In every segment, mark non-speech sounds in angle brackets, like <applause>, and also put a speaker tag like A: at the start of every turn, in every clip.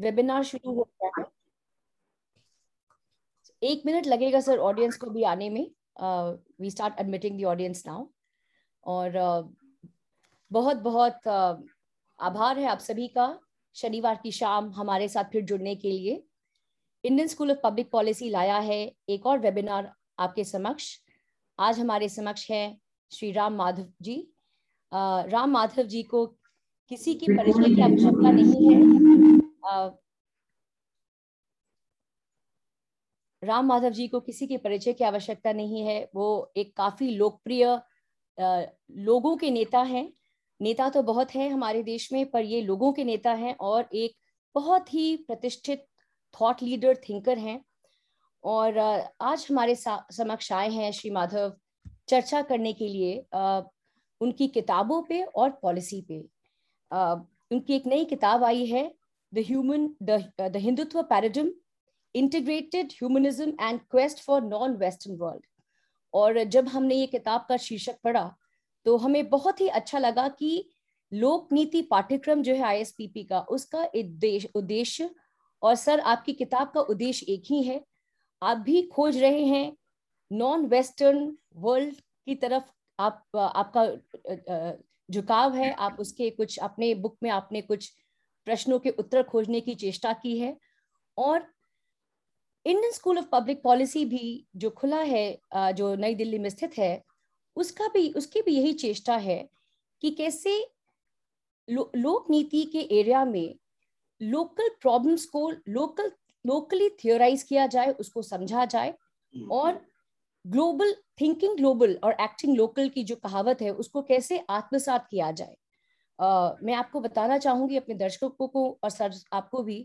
A: Webinar शुरू हो गया है। एक मिनट लगेगा सर ऑडियंस को भी आने में। We start admitting the audience now और uh, बहुत बहुत uh, आभार है आप सभी का शनिवार की शाम हमारे साथ फिर जुड़ने के लिए। Indian School of Public Policy लाया है एक और वेबिनार आपके समक्ष। आज हमारे समक्ष है श्री राम माधव जी। आ, राम माधव जी को किसी की परिचय की आवश्यकता नहीं है। राम माधव जी को किसी के परिचय की आवश्यकता नहीं है। वो एक काफ़ी लोकप्रिय लोगों के नेता हैं। नेता तो बहुत है हमारे देश में, पर ये लोगों के नेता हैं और एक बहुत ही प्रतिष्ठित थॉट लीडर थिंकर हैं। और आज हमारे समक्ष आए हैं श्री माधव चर्चा करने के लिए उनकी किताबों पे और पॉलिसी पे। उनकी एक नई किताब आई है the human the Hindutva paradigm integrated humanism and quest for non western world और जब हमने ये किताब का शीर्षक पढ़ा तो हमें बहुत ही अच्छा लगा कि लोक नीति पाठ्यक्रम जो है आईएसपीपी का, उसका उद्देश्य और सर, आपकी किताब का उद्देश्य एक ही है। आप भी खोज रहे हैं नॉन वेस्टर्न वर्ल्ड की तरफ़ आप, आपका झुकाव है, आप उसके कुछ, अपने बुक में आपने कुछ प्रश्नों के उत्तर खोजने की चेष्टा की है और Indian School of Public Policy भी जो खुला है जो नई दिल्ली में स्थित है उसका भी उसकी भी यही चेष्टा है कि कैसे लो, लोक नीति के एरिया में लोकल प्रॉब्लम्स को लोकल लोकली थियोराइज किया जाए उसको समझा जाए हम्म। और ग्लोबल थिंकिंग ग्लोबल और एक्टिंग लोकल की जो कहावत है उसको कैसे आत्मसात किया जाए मैं आपको बताना चाहूँगी अपने दर्शकों को और सर आपको भी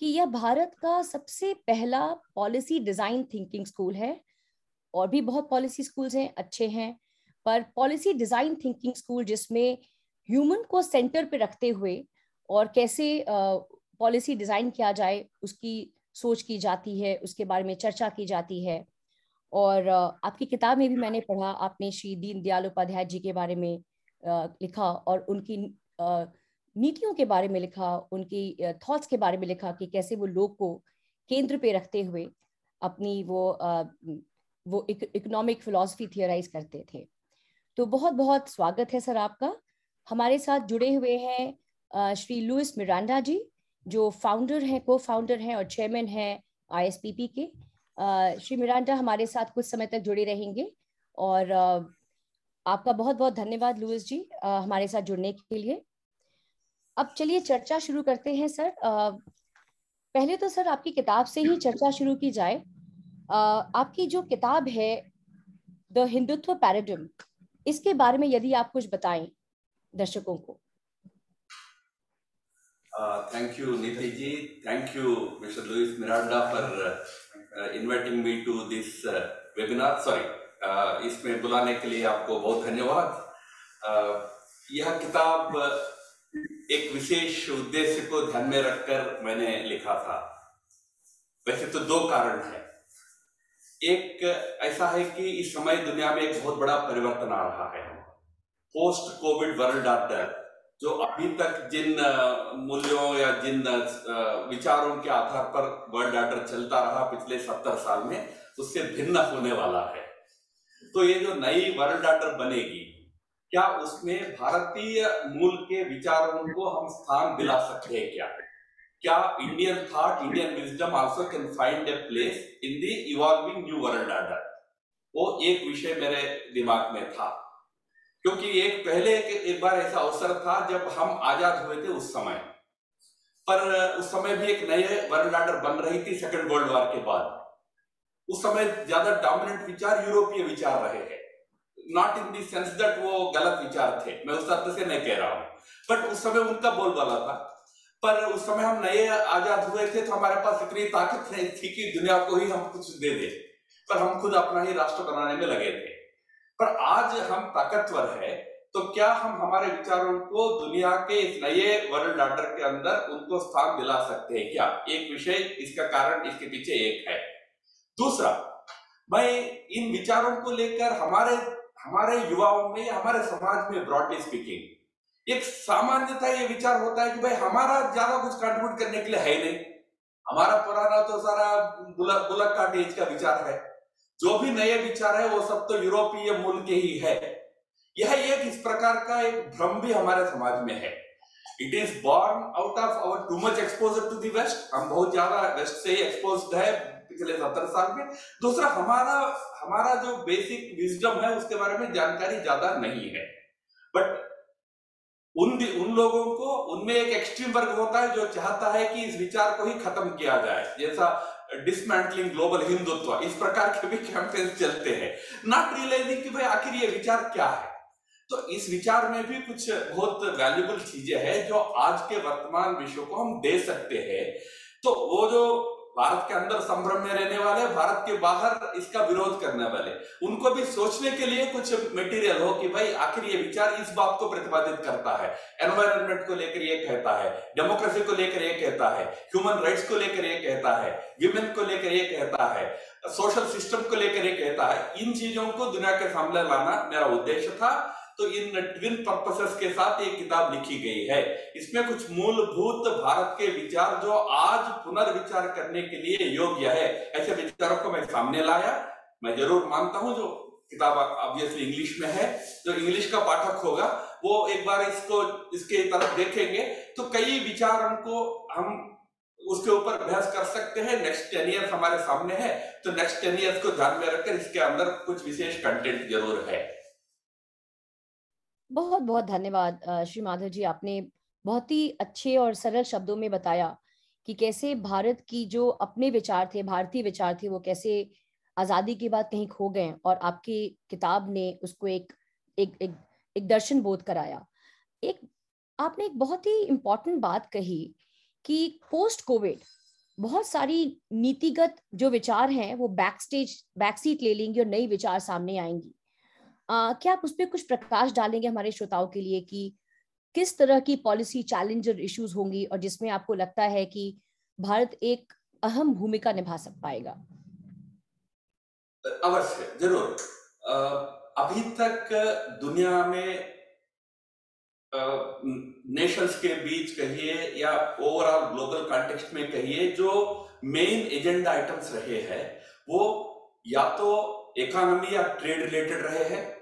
A: कि यह भारत का सबसे पहला पॉलिसी डिज़ाइन थिंकिंग स्कूल है। और भी बहुत पॉलिसी स्कूल्स हैं, अच्छे हैं। पर पॉलिसी डिज़ाइन थिंकिंग स्कूल जिसमें ह्यूमन को सेंटर पे रखते हुए और कैसे पॉलिसी डिज़ाइन किया जाए, उसकी सोच की जाती है, उसके बारे में चर्चा की जाती है। और आपकी किताब में भी मैंने पढ़ा, आपने श्री दीन दयाल उपाध्याय जी के बारे में। लिखा और उनकी नीतियों के बारे में लिखा, उनकी थॉट्स के बारे में लिखा कि कैसे वो लोग को केंद्र पे रखते हुए अपनी वो वो इकोनॉमिक फिलोसफी थियोराइज करते थे। तो बहुत बहुत स्वागत है सर आपका। हमारे साथ जुड़े हुए हैं श्री लुइस मिरांडा जी, जो फाउंडर हैं को फाउंडर हैं और चेयरमैन हैं आईएसपीपी के। श्री मिरांडा, हमारे साथ कुछ समय तक जुड़े रहेंगे और आपका बहुत बहुत धन्यवाद लुइस जी आ, हमारे साथ जुड़ने के लिए। अब चलिए चर्चा शुरू करते हैं सर। आ, पहले तो सर आपकी किताब से ही चर्चा शुरू की जाए। आ, आपकी जो किताब है द हिंदुत्व पैराडिम इसके बारे में यदि आप कुछ बताएँ दर्शकों को।
B: Thank you Niti ji. Thank you Mr Luis Miranda for inviting me to this webinar sorry इसमें बुलाने के लिए आपको बहुत धन्यवाद। यह किताब एक विशेष उद्देश्य को ध्यान में रखकर मैंने लिखा था। वैसे तो दो कारण है। एक ऐसा है कि इस समय दुनिया में एक बहुत बड़ा परिवर्तन आ रहा है। पोस्ट कोविड वर्ल्ड ऑर्डर जो अभी तक जिन मूल्यों या जिन विचारों के आधार पर वर्ल्ड ऑर्डर चलता रहा पिछले सत्तर साल में, उससे भिन्न होने वाला है। तो ये जो नई वर्ल्ड ऑर्डर बनेगी, क्या उसमें भारतीय मूल के विचारों को हम स्थान दिला सकते हैं क्या? क्या Indian thought Indian wisdom also can find a place in the evolving new world order वो एक विषय मेरे दिमाग में था। क्योंकि एक पहले एक बार ऐसा अवसर था जब हम आज़ाद हुए थे उस समय। पर उस समय भी एक नए वर्ल्ड ऑर्डर बन रही थी सेकंड वर्ल्ड वॉर के बाद। उस समय ज़्यादा डोमिनेंट विचार यूरोपीय विचार रहे हैं। Not in the sense that वो गलत विचार थे। मैं उस अर्थ से नहीं कह रहा हूँ। बट उस समय उनका बोलबाला था। पर उस समय हम नए आज़ाद हुए थे तो हमारे पास इतनी ताकत नहीं थी कि दुनिया को ही हम कुछ दे दे। पर हम खुद अपना ही राष्ट्र बनाने में लगे थे। पर आज हम ताकतवर है तो क्या हम हमारे विचारों को दुनिया के इस नए वर्ल्ड ऑर्डर के अंदर उनको स्थान दिला सकते हैं क्या? एक विषय, इसका कारण, इसके पीछे एक है। दूसरा मैं इन विचारों को लेकर हमारे हमारे युवाओं में, हमारे समाज में ब्रॉडली स्पीकिंग एक सामान्यता ये विचार होता है कि भाई, हमारा ज़्यादा कुछ कंट्रीब्यूट करने के लिए है नहीं। हमारा पुराना तो सारा बुलक बुलक का एज का विचार है। जो भी नए विचार है, वो सब तो यूरोपीय मूल के ही है। यह एक इस प्रकार का एक भ्रम भी हमारे समाज में है। It is born out of our too much exposure to the west हम बहुत ज़्यादा वेस्ट से एक्सपोज है। पिछले सत्तर साल में दूसरा, हमारा हमारा जो बेसिक विजडम है, उसके बारे में जानकारी ज़्यादा नहीं है। बट उन उन लोगों को, उनमें एक एक्सट्रीम वर्ग होता है जो चाहता है कि इस विचार को ही खत्म किया जाए। जैसा डिसमेंटलिंग ग्लोबल हिंदुत्व, इस प्रकार के भी कैंपेन चलते हैं। नॉट रियलाइजिंग कि भाई आखिर ये विचार क्या है। तो इस विचार में भी कुछ बहुत वैल्यूबल चीज़ें हैं जो आज के वर्तमान विश्व को हम दे सकते हैं। तो वो जो भारत के अंदर संभ्रम में रहने वाले, भारत के बाहर इसका विरोध करने वाले। उनको भी सोचने के लिए कुछ मटेरियल हो कि भाई, आखिर ये विचार इस बात को प्रतिपादित करता है। एनवायरमेंट को लेकर ये कहता है डेमोक्रेसी को लेकर ये कहता है ह्यूमन राइट्स को लेकर ये कहता है विमेन को लेकर ये कहता है सोशल सिस्टम को लेकर ये कहता है। इन चीज़ों को दुनिया के सामने लाना मेरा उद्देश्य था। तो इन ट्विन पर्पसेस के साथ ये किताब लिखी गई है। इसमें कुछ मूलभूत भारत के विचार जो आज पुनर्विचार करने के लिए योग्य है, ऐसे विचारों को मैं सामने लाया। मैं ज़रूर मानता हूँ, जो किताब ऑब्वियसली इंग्लिश में है, जो इंग्लिश का पाठक होगा, वो एक बार इसको, इसके तरफ़ देखेंगे। तो कई विचार को हम उसके ऊपर बहस कर सकते हैं। नेक्स्ट टेन ईयर्स हमारे सामने है तो नेक्स्ट टेन ईयर्स को ध्यान में रखकर इसके अंदर कुछ विशेष कंटेंट ज़रूर है।
A: बहुत बहुत धन्यवाद श्री माधव जी आपने बहुत ही अच्छे और सरल शब्दों में बताया कि कैसे भारत की जो अपने विचार थे भारतीय विचार थे वो कैसे आज़ादी के बाद कहीं खो गए और आपकी किताब ने उसको एक एक एक, एक दर्शन बोध कराया। एक आपने एक बहुत ही इम्पोर्टेंट बात कही कि पोस्ट कोविड बहुत सारी नीतिगत जो विचार हैं वो बैक स्टेज बैक सीट ले लेंगी और नई विचार सामने आएँगी। आ, क्या आप उस पर कुछ प्रकाश डालेंगे हमारे श्रोताओं के लिए कि किस तरह की पॉलिसी चैलेंजर इश्यूज़ होंगी और जिसमें आपको लगता है कि भारत एक अहम भूमिका निभा सक पाएगा?
B: अवश्य ज़रूर। अभी तक दुनिया में नेशंस के बीच कहिए या ओवरऑल ग्लोबल कॉन्टेक्स्ट में कहिए जो मेन एजेंडा आइटम्स रहे हैं वो या तो इकोनॉमी या ट्रेड रिलेटेड रहे हैं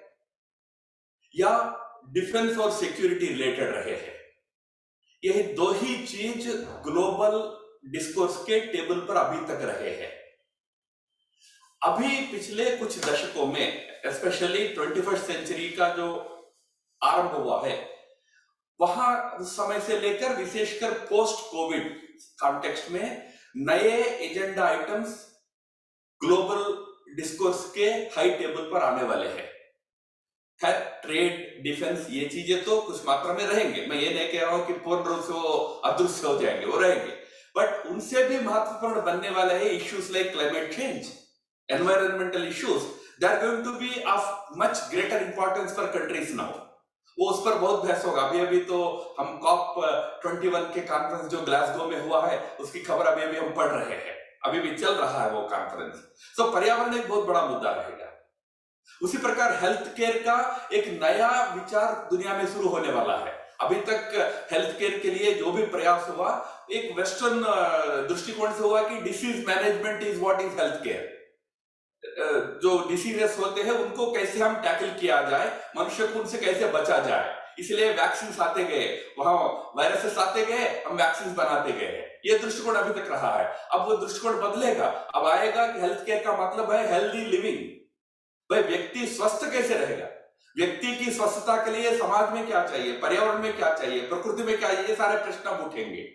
B: या डिफेंस और सिक्योरिटी रिलेटेड रहे हैं। यही दो ही चीज़ ग्लोबल डिस्कोर्स के टेबल पर अभी तक रहे हैं। अभी पिछले कुछ दशकों में स्पेशली ट्वेंटी फ़र्स्ट सेंचुरी का जो आरंभ हुआ है, वहाँ समय से लेकर विशेषकर पोस्ट कोविड कॉन्टेक्स्ट में नए एजेंडा आइटम्स ग्लोबल डिस्कोर्स के हाई टेबल पर आने वाले हैं। खैर ट्रेड डिफेंस ये चीज़ें तो कुछ मात्रा में रहेंगे। मैं ये नहीं कह रहा हूँ कि पूर्ण रूप से वो अदृश्य हो जाएँगे, वो रहेंगे। बट उनसे भी महत्वपूर्ण बनने वाले हैं issues like climate change environmental issues they are going to be of much greater importance for countries now वो उस पर बहुत बहस होगा। अभी अभी तो हम कॉप ट्वेंटी वन के कॉन्फ्रेंस जो ग्लासगो में हुआ है, उसकी खबर अभी अभी हम पढ़ रहे हैं। अभी भी चल रहा है वो कॉन्फ्रेंस तो पर्यावरण एक बहुत बड़ा मुद्दा रहेगा उसी प्रकार हेल्थ केयर का एक नया विचार दुनिया में शुरू होने वाला है। अभी तक हेल्थ केयर के लिए जो भी प्रयास हुआ, एक वेस्टर्न दृष्टिकोण से हुआ कि disease management is what is health care जो डिसीजेस होते हैं, उनको कैसे हम टैकल किया जाए, मनुष्य को उनसे कैसे बचा जाए। इसलिए वैक्सीन आते गए, वहाँ वायरसेस आते गए, हम वैक्सीन बनाते गए ये दृष्टिकोण अभी तक रहा है। अब वो दृष्टिकोण बदलेगा। अब आएगा कि हेल्थ केयर का मतलब है हेल्दी लिविंग भाई, व्यक्ति स्वस्थ कैसे रहेगा? व्यक्ति की स्वस्थता के लिए समाज में क्या चाहिए? पर्यावरण में क्या चाहिए? प्रकृति में क्या? ये सारे प्रश्न उठेंगे।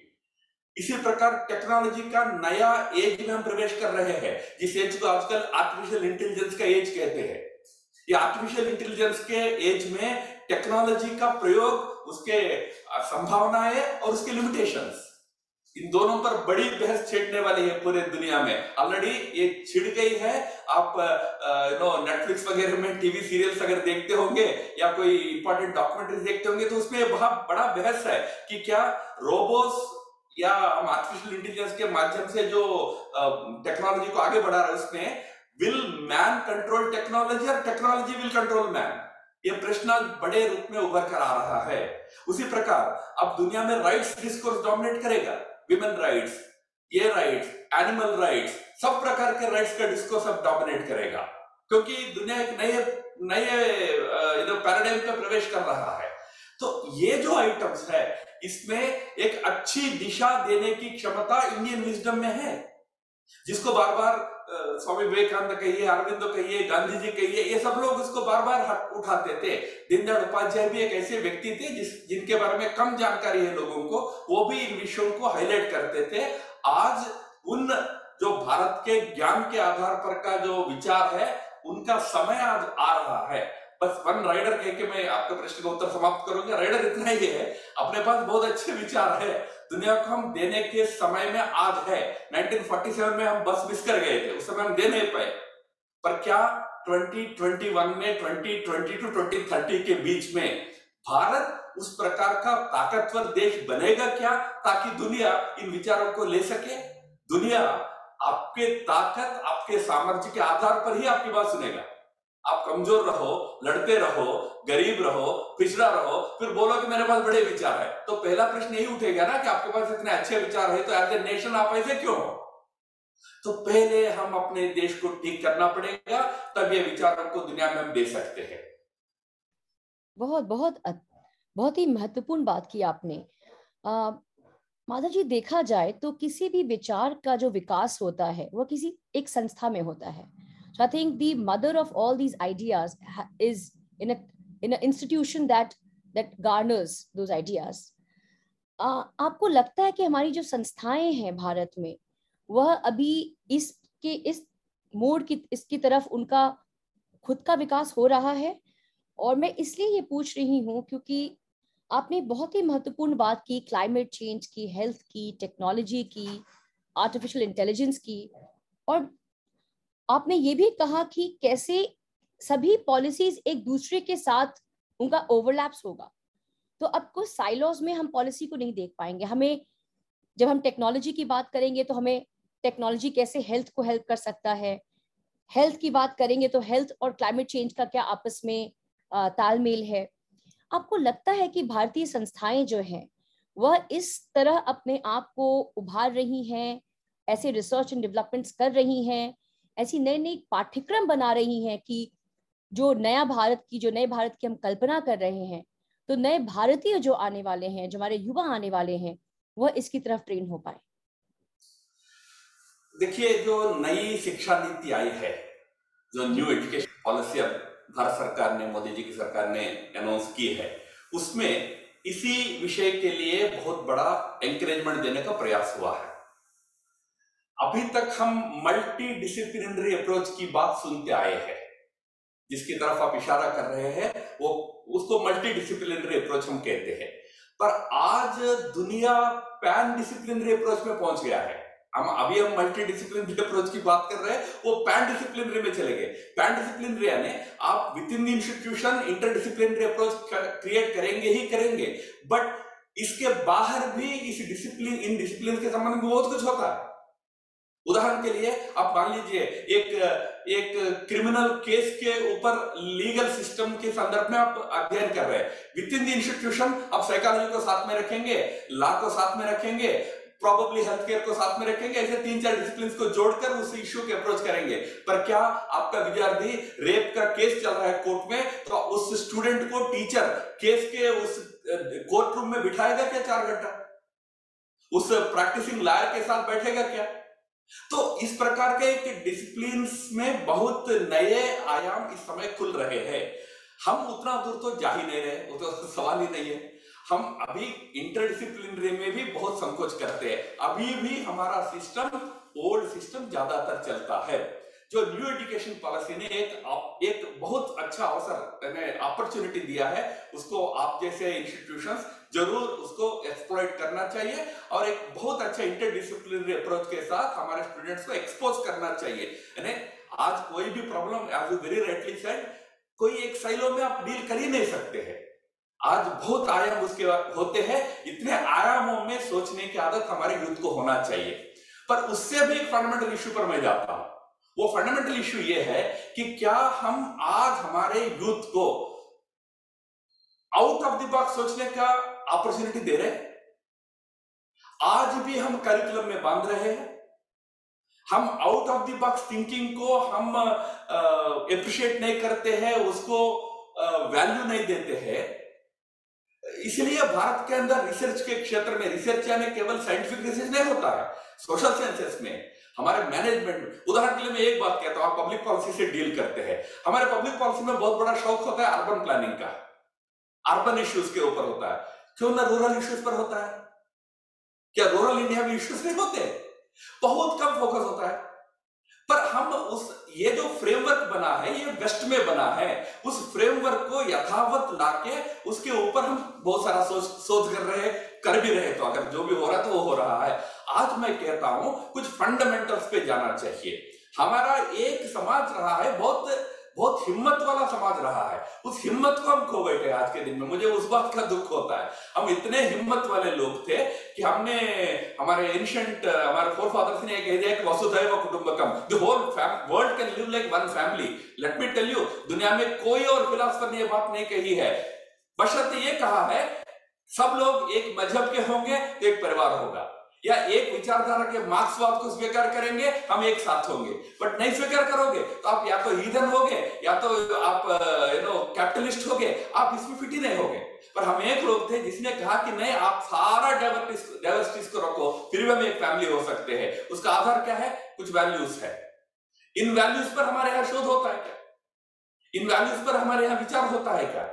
B: इसी प्रकार टेक्नोलॉजी का नया एज में हम प्रवेश कर रहे हैं। जिस एज को आजकल आर्टिफिशियल इंटेलिजेंस का एज कहते हैं। ये आर्टिफिशियल इंटेलिजेंस के एज में टेक्नोलॉजी का प्रयोग, उसके संभावनाएँ और उसके लिमिटेशंस इन दोनों पर बड़ी बहस छेड़ने वाली है पूरे दुनिया में। ऑलरेडी ये छिड़ गई है। आप नो नेटफ्लिक्स वगैरह में टीवी सीरियल्स अगर देखते होंगे या कोई इंपॉर्टेंट डॉक्यूमेंट्री देखते होंगे तो उसमें बहुत बड़ा बहस है कि क्या रोबोस या हम आर्टिफिशियल इंटेलिजेंस के माध्यम से जो टेक्नोलॉजी को आगे बढ़ा रहे हैं, उसमें विल मैन कंट्रोल टेक्नोलॉजी और टेक्नोलॉजी विल कंट्रोल मैन ये प्रश्न बड़े रूप में उभर कर आ रहा है। उसी प्रकार, अब दुनिया में राइट्स डिस्कोर्स डोमिनेट करेगा। विमेन राइट्स ये राइट्स एनिमल राइट्स सब प्रकार के राइट्स का डिस्कोर्स अब डोमिनेट करेगा। क्योंकि दुनिया एक नए नए पैराडाइम पे प्रवेश कर रहा है। तो ये जो आइटम्स है, इसमें एक अच्छी दिशा देने की क्षमता इंडियन विजडम में है। जिसको बार बार स्वामी विवेकानंद कहिए, अरविंदो कहिए गांधी जी कहिए, ये सब लोग उसको बार बार उठाते थे। दीनदयाल उपाध्याय भी एक ऐसे व्यक्ति थे जिस, जिनके बारे में कम जानकारी है लोगों को, वो भी इन विषयों को हाईलाइट करते थे। आज उन जो भारत के ज्ञान के आधार पर का जो विचार है, उनका समय आज आ रहा है। बस वन राइडर कह के मैं आपके प्रश्न का उत्तर समाप्त करूँगा। राइडर इतना ही है, अपने पास बहुत अच्छे विचार है। दुनिया को हम देने के समय में आज है। 1947 में हम बस मिस कर गए थे। उस समय हम दे नहीं पाए। पर क्या 2021 में 2020 टू 2030 के बीच में भारत उस प्रकार का ताकतवर देश बनेगा क्या, ताकि दुनिया इन विचारों को ले सके? दुनिया आपके ताकत, आपके सामर्थ्य के आधार पर ही आपकी बात सुनेगा। आप कमज़ोर रहो, लड़ते रहो, गरीब रहो, पिछड़ा रहो, फिर बोलो कि मेरे पास बड़े विचार है। तो पहला प्रश्न यही उठेगा ना कि आपके पास इतने अच्छे विचार है तो एज ए नेशन आप ऐसे क्यों हो? तो पहले हम अपने देश को ठीक करना पड़ेगा, तब ये विचारों को दुनिया में हम दे सकते हैं।
A: बहुत बहुत बहुत ही महत्वपूर्ण बात की आपने। माधव जी देखा जाए तो किसी भी विचार का जो विकास होता है, वो किसी एक संस्था में होता है। So I think the mother of all these ideas is in a in an institution that that garners those ideas. Uh, आपको लगता है कि हमारी जो संस्थाएँ हैं भारत में वह अभी इसके इस मोड़ की इसकी तरफ़ उनका खुद का विकास हो रहा है और मैं इसलिए ये पूछ रही हूँ क्योंकि आपने बहुत ही महत्वपूर्ण बात की क्लाइमेट चेंज की हेल्थ की टेक्नोलॉजी की आर्टिफिशियल इंटेलिजेंस की और आपने ये भी कहा कि कैसे सभी पॉलिसीज़ एक दूसरे के साथ उनका ओवरलैप्स होगा। तो अब कुछ साइलोज में हम पॉलिसी को नहीं देख पाएँगे। हमें जब हम टेक्नोलॉजी की बात करेंगे तो हमें टेक्नोलॉजी कैसे हेल्थ को हेल्प कर सकता है। हेल्थ की बात करेंगे तो हेल्थ और क्लाइमेट चेंज का क्या आपस में तालमेल है। आपको लगता है कि भारतीय संस्थाएँ जो हैं, वह इस तरह अपने आप को उभार रही हैं, ऐसे रिसर्च एंड डेवलपमेंट्स कर रही हैं ऐसी नई नई पाठ्यक्रम बना रही हैं कि जो नया भारत की, जो नए भारत की हम कल्पना कर रहे हैं तो नए भारतीय जो आने वाले हैं, जो हमारे युवा आने वाले हैं, वह इसकी तरफ़ ट्रेन हो पाए।
B: देखिए, जो नई शिक्षा नीति आई है, जो न्यू एजुकेशन पॉलिसी अब भारत सरकार ने, मोदी जी की सरकार ने अनाउंस की है, उसमें इसी विषय के लिए बहुत बड़ा एंकरेजमेंट देने का प्रयास हुआ है। अभी तक हम मल्टी डिसिप्लिनरी अप्रोच की बात सुनते आए हैं। जिसकी तरफ़ आप इशारा कर रहे हैं, वो, उसको मल्टी डिसिप्लिनरी अप्रोच हम कहते हैं। पर आज दुनिया पैन डिसिप्लिनरी अप्रोच में पहुँच गया है। हम, अभी हम मल्टी डिसिप्लिनरी अप्रोच की बात कर रहे हैं, वो पैन डिसिप्लिनरी में चले गए। पैन डिसिप्लिनरी यानी आप within institution interdisciplinary approach create करेंगे ही करेंगे। बट इसके बाहर भी इस डिसिप्लिन इन डिसिप्लिन के संबंध में बहुत कुछ होता है। उदाहरण के लिए आप मान लीजिए, एक एक क्रिमिनल केस के ऊपर लीगल सिस्टम के संदर्भ में आप अध्ययन कर रहे हैं। विद इन द इंस्टीट्यूशन आप साइकोलॉजी को साथ में रखेंगे लॉ को साथ में रखेंगे प्रोबेबली हेल्थ केयर को साथ में रखेंगे, ऐसे तीन चार डिसिप्लिन को जोड़कर उस इश्यू के अप्रोच करेंगे। पर क्या आपका विद्यार्थी रेप का केस चल रहा है कोर्ट में तो उस स्टूडेंट को टीचर केस के उस कोर्ट रूम में बिठाएगा क्या चार घंटा? उस प्रैक्टिसिंग लायर के साथ बैठेगा क्या? तो इस प्रकार के डिसिप्लिन में बहुत नए आयाम इस समय खुल रहे हैं। हम उतना दूर तो जा ही नहीं रहे, वो तो <laughs> सवाल ही नहीं है। हम अभी इंटरडिसिप्लिनरी में भी बहुत संकोच करते हैं। अभी भी हमारा सिस्टम ओल्ड सिस्टम ज़्यादातर चलता है। जो न्यू एजुकेशन पॉलिसी ने एक एक बहुत अच्छा अवसर अपॉर्चुनिटी दिया है, उसको आप जैसे इंस्टीट्यूशंस ज़रूर उसको एक्सप्लॉइट करना चाहिए और एक बहुत अच्छा इंटरडिसिप्लिनरी अप्रोच के साथ हमारे स्टूडेंट्स को एक्सपोज करना चाहिए। यानी आज कोई भी problem as you very rightly said कोई एक साइलो में आप डील कर ही नहीं सकते हैं। आज बहुत आयाम उसके होते हैं, इतने आयामों में सोचने की आदत हमारे यूथ को होना चाहिए। पर उससे भी एक फंडामेंटल इश्यू पर मैं जाता हूँ। वो फंडामेंटल इश्यू ये है कि क्या हम आज हमारे यूथ को आउट ऑफ़ द बॉक्स सोचने का अपॉर्चुनिटी दे रहे हैं। आज भी हम करिकुलम में बाँध रहे हैं। हम out of the box thinking को हम अप्रिशिएट नहीं करते हैं, उसको वैल्यू नहीं देते हैं। इसलिए भारत के अंदर रिसर्च के क्षेत्र में रिसर्च यानी केवल साइंटिफिक रिसर्च नहीं होता है सोशल साइंसेस में। हमारे मैनेजमेंट उदाहरण के लिए मैं एक बात कहता हूँ पब्लिक पॉलिसी से डील करते हैं। हमारे पब्लिक पॉलिसी में बहुत बड़ा शौक होता है अर्बन प्लानिंग का। अर्बन इश्यूज़ के ऊपर होता है। क्यों ना रूरल इश्यूज़ पर होता है? क्या रूरल इंडिया में इश्यूज़ नहीं होते? बहुत कम फोकस होता है। पर हम उस, ये जो फ्रेमवर्क बना है, ये वेस्ट में बना है, उस फ्रेमवर्क को यथावत लाके उसके ऊपर हम बहुत सारा सोच सोच कर रहे कर भी रहे तो अगर जो भी हो रहा है तो वो हो रहा है। आज मैं कहता हूँ, कुछ फंडामेंटल्स पे जाना चाहिए। हमारा एक समाज रहा है, बहुत बहुत हिम्मत वाला समाज रहा है। उस हिम्मत को हम खो बैठे आज के दिन में। मुझे उस बात का दुख होता है। हम इतने हिम्मत वाले लोग थे कि हमने हमारे एंशियंट हमारे फोर फादर्स ने कह दिया कि वसुधैव कुटुंबकम the whole world can live like one family let me tell you दुनिया में कोई और फिलोसफर ने यह बात नहीं कही है। बशर्ते ये कहा है, सब लोग एक मज़हब के होंगे तो एक परिवार होगा। या एक विचारधारा के मार्क्सवाद को स्वीकार करेंगे, हम एक साथ होंगे। बट नहीं स्वीकार करोगे तो आप या तो ईधन होगे, या तो आप यू नो कैपिटलिस्ट होगे, आप इसमें फिट ही नहीं होगे। पर हम एक लोग थे जिसने कहा कि नहीं, आप सारा डाइवर्सिटीज को रखो, फिर भी हम एक फैमिली हो सकते हैं। उसका आधार क्या है? कुछ वैल्यूज़ है। इन वैल्यूज़ पर हमारे यहाँ शोध होता है क्या? इन वैल्यूज़ पर हमारे यहाँ विचार होता है क्या?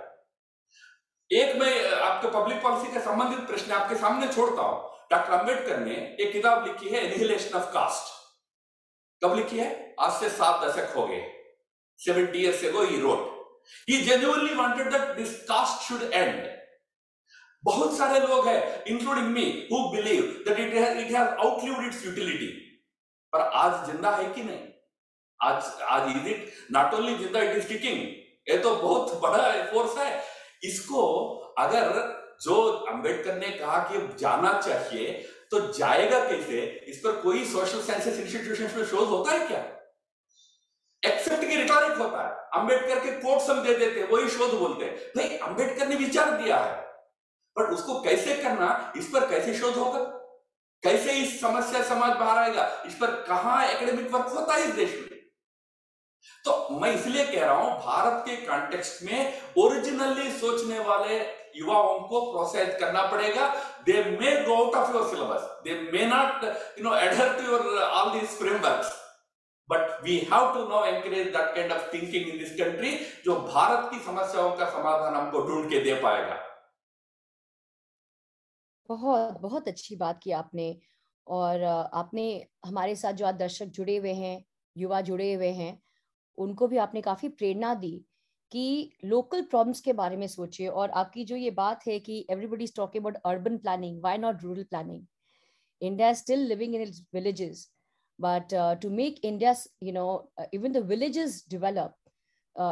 B: एक मैं आपके पब्लिक पॉलिसी के संबंधित प्रश्न आपके सामने छोड़ता हूँ। डॉक्टर अंबेडकर ने एक किताब लिखी है एनिहिलेशन ऑफ़ कास्ट कब लिखी है? आज से सात दशक हो गए। Seventy years ago he wrote he genuinely wanted that this caste should end बहुत सारे लोग हैं including me who believe that it has it has outlived its utility पर आज ज़िंदा है कि नहीं? आज आज इज़ इट नॉट ओनली ज़िंदा इट इज़ टिकिंग ये तो बहुत बड़ा फोर्स है। इसको अगर जो अंबेडकर ने कहा कि जाना चाहिए तो जाएगा कैसे? इस पर कोई सोशल साइंसेस इंस्टीट्यूशन में शोध होता है क्या? एक्सेप्ट की रिटोरिक होता है। अंबेडकर के कोट्स हम दे देते वही शोध बोलते हैं। भाई अंबेडकर ने विचार दिया है। बट उसको कैसे करना, इस पर कैसे शोध होगा? कैसे इस समस्या समाज बाहर आएगा? इस पर कहा एकेडमिक वर्क होता है इस देश में? तो मैं इसलिए कह रहा हूँ, भारत के कॉन्टेक्स्ट में ओरिजिनली सोचने वाले युवाओं को प्रोत्साहित करना पड़ेगा। They may go out of your syllabus they may not you know adhere to your all these frameworks but we have to no encourage that kind of thinking in this country जो भारत की समस्याओं का समाधान हमको ढूंढ के दे पाएगा।
A: बहुत बहुत अच्छी बात की आपने। और, आपने हमारे साथ जो आज दर्शक जुड़े हुए हैं, युवा जुड़े हुए हैं उनको भी आपने काफ़ी प्रेरणा दी कि लोकल प्रॉब्लम्स के बारे में सोचिए। और आपकी जो ये बात है कि everybody is talking about urban planning why not rural planning India still living in its villages but to make India you know even the villages develop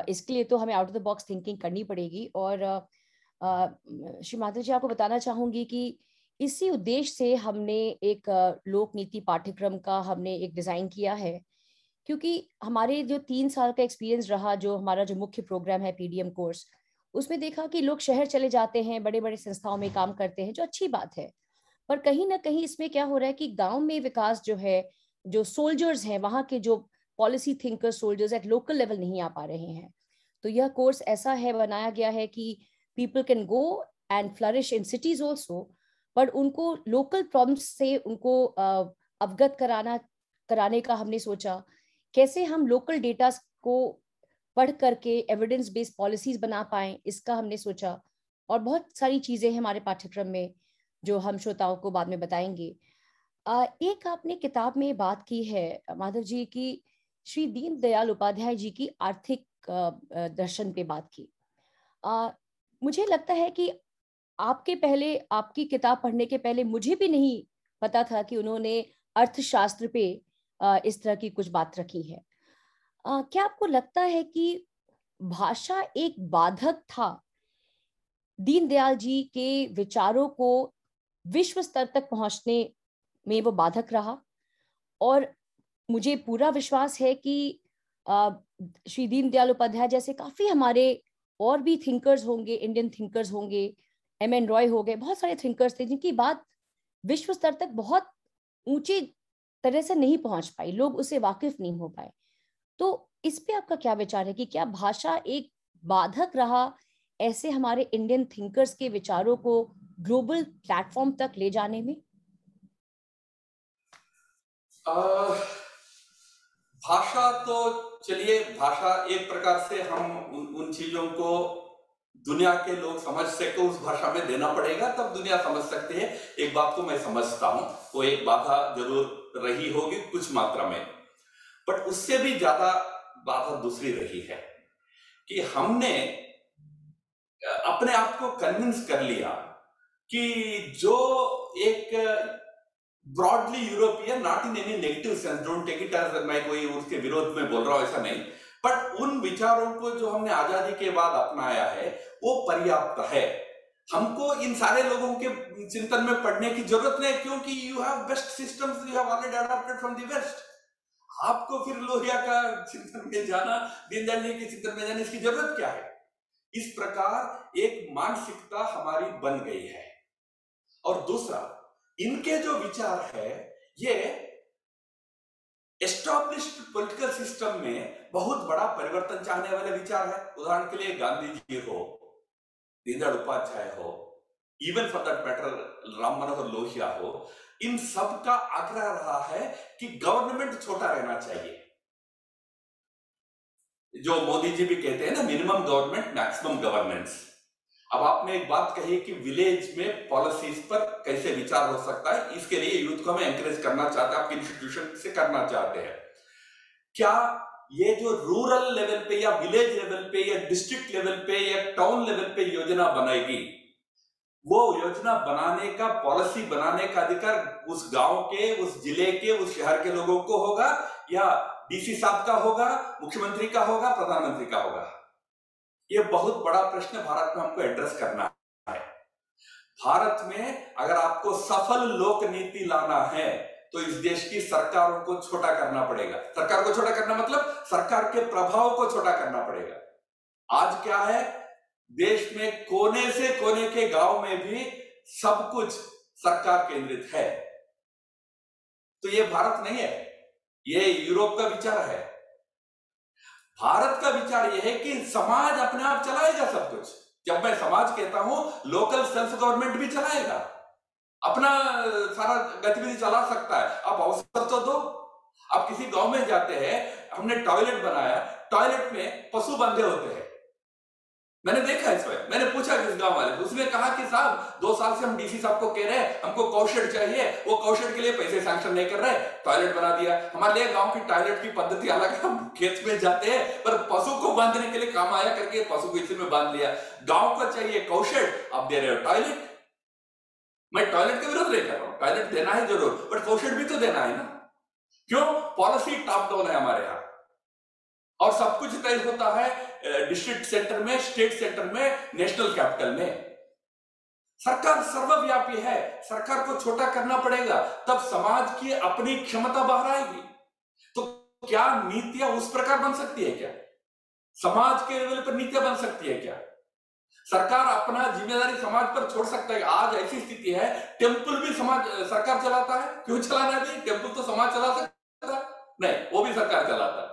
A: इसके लिए तो हमें out of the box thinking करनी पड़ेगी। और uh, uh, Shri Madhav ji आपको बताना चाहूँगी कि इसी उद्देश्य से हमने एक uh, लोक नीति पाठ्यक्रम का हमने एक डिज़ाइन किया है। क्योंकि हमारे जो तीन साल का एक्सपीरियंस रहा, जो हमारा जो मुख्य प्रोग्राम है पीडीएम कोर्स उसमें देखा कि लोग शहर चले जाते हैं बड़े बड़े संस्थाओं में काम करते हैं, जो अच्छी बात है। पर कहीं ना कहीं इसमें क्या हो रहा है कि गाँव में विकास जो है, जो सोल्जर्स हैं, वहाँ के जो policy thinker soldiers at local level नहीं आ पा रहे हैं। तो यह कोर्स ऐसा है, बनाया गया है कि people can go and flourish in cities also पर उनको लोकल प्रॉब्लम्स से उनको अवगत कराना, कराने का हमने सोचा। कैसे हम लोकल डेटा को पढ़ करके एविडेंस बेस्ड पॉलिसीज़ बना पाए, इसका हमने सोचा। और बहुत सारी चीज़ें हैं हमारे पाठ्यक्रम में, जो हम श्रोताओं को बाद में बताएँगे। एक आपने किताब में बात की है, माधव जी की, श्री दीन दयाल उपाध्याय जी की आर्थिक दर्शन पे बात की। मुझे लगता है कि आपके पहले, आपकी किताब पढ़ने के पहले मुझे भी नहीं पता था कि उन्होंने अर्थशास्त्र पे इस तरह की कुछ बात रखी है। क्या आपको लगता है कि भाषा एक बाधक था? दीनदयाल जी के विचारों को विश्व स्तर तक पहुँचने में वो बाधक रहा और मुझे पूरा विश्वास है कि श्री दीनदयाल उपाध्याय जैसे काफ़ी हमारे और भी थिंकर्स होंगे इंडियन थिंकर्स होंगे एम एन रॉय हो गए, बहुत सारे थिंकर्स थे जिनकी बात विश्व स्तर तक बहुत ऊँची तरह से नहीं पहुँच पाई लोग उसे वाकिफ नहीं हो पाए। तो इस पे आपका क्या विचार है कि क्या भाषा एक बाधक रहा ऐसे हमारे इंडियन थिंकर्स के विचारों को ग्लोबल प्लेटफॉर्म तक ले जाने में?
B: भाषा तो चलिए भाषा एक प्रकार से हम उन, उन चीज़ों को दुनिया के लोग समझ सके उस भाषा में देना पड़ेगा तब दुनिया समझ सकती है। एक बात को मैं समझता हूँ वो एक बाधा ज़रूर रही होगी कुछ मात्रा में। बट उससे भी ज़्यादा बाधा दूसरी रही है कि हमने अपने आप को कन्विंस कर लिया कि जो एक broadly European not in any negative sense don't take it as मैं कोई उसके विरोध में बोल रहा हूँ, ऐसा नहीं। बट उन विचारों को जो हमने आज़ादी के बाद अपनाया है, वो पर्याप्त है। हमको इन सारे लोगों के चिंतन में पढ़ने की ज़रूरत नहीं, क्योंकि you have best systems you have already adopted from the west आपको फिर लोहिया का चिंतन में जाना, दीनदयाल जी के चिंतन में जाने, इसकी ज़रूरत क्या है? इस प्रकार एक मानसिकता हमारी बन गई है। और दूसरा, इनके जो विचार है, ये एस्टॉब्लिश्ड पॉलिटिकल सिस्टम में बहुत बड़ा परिवर्तन चाहने वाले विचार है। उदाहरण के लिए गांधी जी हो दीनदयाल उपाध्याय हो even for that matter Ram Manohar Lohia हो इन सब का आग्रह रहा है कि गवर्नमेंट छोटा रहना चाहिए। जो मोदी जी भी कहते हैं ना मिनिमम गवर्नमेंट मैक्सिमम गवर्नेंस अब आपने एक बात कही कि विलेज में पॉलिसीज़ पर कैसे विचार हो सकता है, इसके लिए यूथ को हम एंकरेज करना चाहते हैं आपके इंस्टीट्यूशन से करना चाहते हैं। क्या ये जो रूरल लेवल पे या विलेज लेवल पे या डिस्ट्रिक्ट लेवल पे या टाउन लेवल पे योजना बनाएगी, वो योजना बनाने का पॉलिसी बनाने का अधिकार उस गाँव के, उस ज़िले के, उस शहर के लोगों को होगा या डीसी साहब का होगा, मुख्यमंत्री का होगा, प्रधानमंत्री का होगा? ये बहुत बड़ा प्रश्न भारत में हमको एड्रेस करना है। भारत में अगर आपको सफल लोक नीति लाना है तो इस देश की सरकारों को छोटा करना पड़ेगा। सरकार को छोटा करना मतलब सरकार के प्रभाव को छोटा करना पड़ेगा। आज क्या है? देश में कोने से कोने के गाँव में भी सब कुछ सरकार केंद्रित है। तो ये भारत नहीं है, ये यूरोप का विचार है। भारत का विचार यह है कि समाज अपने आप चलाएगा सब कुछ। जब मैं समाज कहता हूँ लोकल सेल्फ गवर्नमेंट भी चलाएगा। अपना सारा गतिविधि चला सकता है। आप अवसर तो दो। आप किसी गाँव में जाते हैं, हमने टॉयलेट बनाया, टॉयलेट में पशु बंधे होते हैं। मैंने देखा इसमें मैंने पूछा किस गाँव वाले उसने कहा कि साहब, दो साल से हम डीसी साहब को कह रहे हैं, हमको कौशल चाहिए, वो कौशल के लिए पैसे सैंक्शन नहीं कर रहे टॉयलेट बना दिया। हमारे लिए गाँव की टॉयलेट की पद्धति अलग है। हम खेत में जाते हैं, पर पशु को बांधने के लिए काम आया करके पशु को इसी में बाँध लिया। गाँव को चाहिए कौशल, आप दे रहे हो टॉयलेट। मैं टॉयलेट के विरोध नहीं कर रहा हूँ। टॉयलेट देना है ज़रूर बट कौशेड भी तो देना है ना। क्यों? पॉलिसी टॉप डाउन है हमारे यहाँ। और सब कुछ तय होता है डिस्ट्रिक्ट सेंटर में स्टेट सेंटर में नेशनल कैपिटल में। सरकार सर्वव्यापी है। सरकार को छोटा करना पड़ेगा। तब समाज की अपनी क्षमता बाहर आएगी। तो क्या नीतियाँ उस प्रकार बन सकती है क्या? समाज के लेवल पर नीतियाँ बन सकती है क्या? सरकार अपना ज़िम्मेदारी समाज पर छोड़ सकता है। आज ऐसी स्थिति है टेंपल भी समाज सरकार चलाता है। क्यों चलाना चाहिए टेंपल तो समाज चला सकता है। नहीं, वो भी सरकार चलाता है।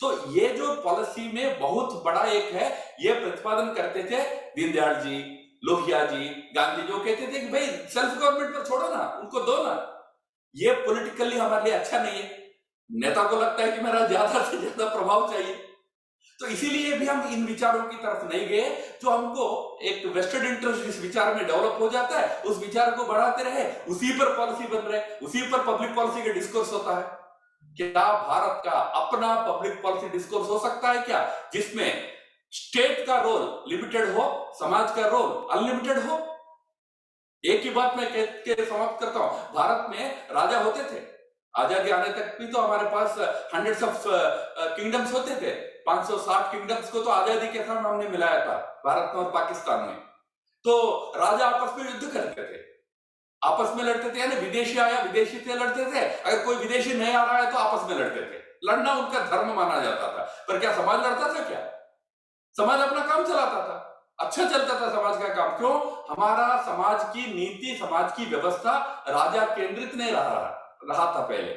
B: तो ये जो पॉलिसी में बहुत बड़ा एक है, ये प्रतिपादन करते थे दीनदयाल जी, लोहिया जी, गांधी जो कहते थे कि भाई सेल्फ गवर्नमेंट पर छोड़ो ना, उनको दो ना। ये पॉलिटिकली हमारे लिए अच्छा नहीं है। नेता को लगता है कि मेरा ज़्यादा से ज़्यादा प्रभाव चाहिए। तो इसीलिए भी हम इन विचारों की तरफ़ नहीं गए, जो हमको एक वेस्टेड इंटरेस्ट जिस विचार में डेवलप हो जाता है, उस विचार को बढ़ाते रहे, उसी पर पॉलिसी बन रहे, उसी पर पब्लिक पॉलिसी का डिस्कोर्स होता है। क्या भारत का अपना पब्लिक पॉलिसी डिस्कोर्स हो सकता है क्या, जिसमें स्टेट का रोल लिमिटेड हो, समाज का रोल अनलिमिटेड हो? एक ही बात मैं कह के समाप्त करता हूँ, भारत में राजा होते थे। आज़ादी आने तक भी तो हमारे पास हंड्रेड्स ऑफ़ किंगडम्स होते थे। 560 किंगडम्स को तो आज़ादी के समय हमने मिलाया था, भारत में और पाकिस्तान में। तो राजा आपस में युद्ध करते थे। आपस में लड़ते थे, यानी विदेशी आया, विदेशी से लड़ते थे। अगर कोई विदेशी नहीं आ रहा है तो आपस में लड़ते थे। लड़ना उनका धर्म माना जाता था। पर क्या समाज लड़ता था क्या? समाज अपना काम चलाता था। अच्छा चलता था समाज का काम। क्यों? हमारा समाज की नीति, समाज की व्यवस्था राजा केंद्रित नहीं रहा रहा था पहले।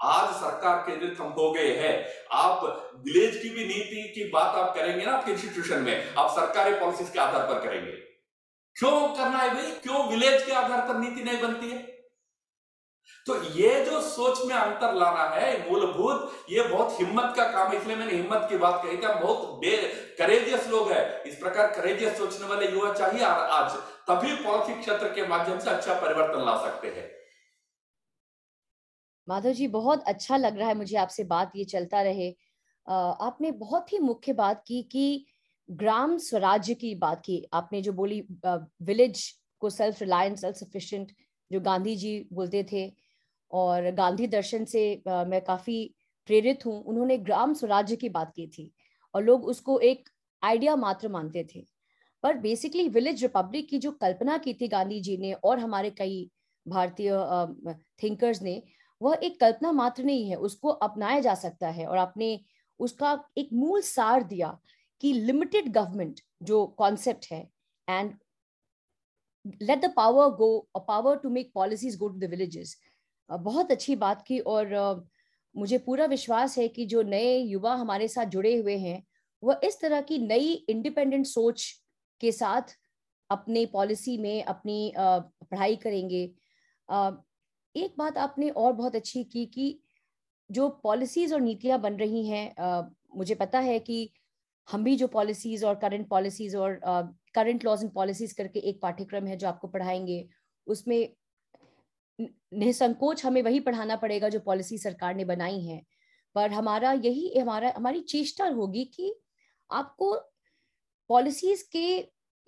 B: आज सरकार केंद्रित हम हो गए हैं, आप विलेज की भी नीति की बात आप करेंगे ना आपके इंस्टीट्यूशन में, आप सरकारी पॉलिसीज़ के आधार पर करेंगे। क्यों करना है भाई? क्यों विलेज के आधार पर नीति नहीं बनती है? तो ये जो सोच में अंतर लाना है मूलभूत, ये बहुत हिम्मत का काम है, इसलिए मैंने हिम्मत की बात कही थी बहुत करेजियस लोग हैं। इस प्रकार करेजियस सोचने वाले युवा चाहिए आज, तभी पॉलिटिक क्षेत्र के माध्यम से अच्छा परिवर्तन ला सकते हैं।
A: माधव जी, बहुत अच्छा लग रहा है मुझे आपसे बात, ये चलता रहे। आपने बहुत ही मुख्य बात की कि ग्राम स्वराज्य की बात की। आपने जो बोली विलेज को सेल्फ रिलायंस सेल्फ सफिशिएंट जो गांधी जी बोलते थे, और गांधी दर्शन से मैं काफ़ी प्रेरित हूँ, उन्होंने ग्राम स्वराज्य की बात की थी, और लोग उसको एक आइडिया मात्र मानते थे। पर बेसिकली विलेज रिपब्लिक की जो कल्पना की थी गांधी जी ने, और हमारे कई भारतीय थिंकर्स ने वह एक कल्पना मात्र नहीं है, उसको अपनाया जा सकता है। और आपने उसका एक मूल सार दिया कि लिमिटेड गवर्नमेंट जो कॉन्सेप्ट है and let the power go a power to make policies go to the villages बहुत अच्छी बात की और मुझे पूरा विश्वास है कि जो नए युवा हमारे साथ जुड़े हुए हैं, वह इस तरह की नई इंडिपेंडेंट सोच के साथ अपने पॉलिसी में अपनी पढ़ाई करेंगे। एक बात आपने और बहुत अच्छी की कि जो पॉलिसीज़ और नीतियाँ बन रही हैं मुझे पता है कि हम भी जो पॉलिसीज़ और करंट पॉलिसीज़ और करंट लॉज एंड पॉलिसीज़ करके एक पाठ्यक्रम है जो आपको पढ़ाएँगे, उसमें निसंकोच हमें वही पढ़ाना पड़ेगा जो पॉलिसी सरकार ने बनाई है। पर हमारा यही, हमारा, हमारी चेष्टा होगी कि आपको पॉलिसीज़ के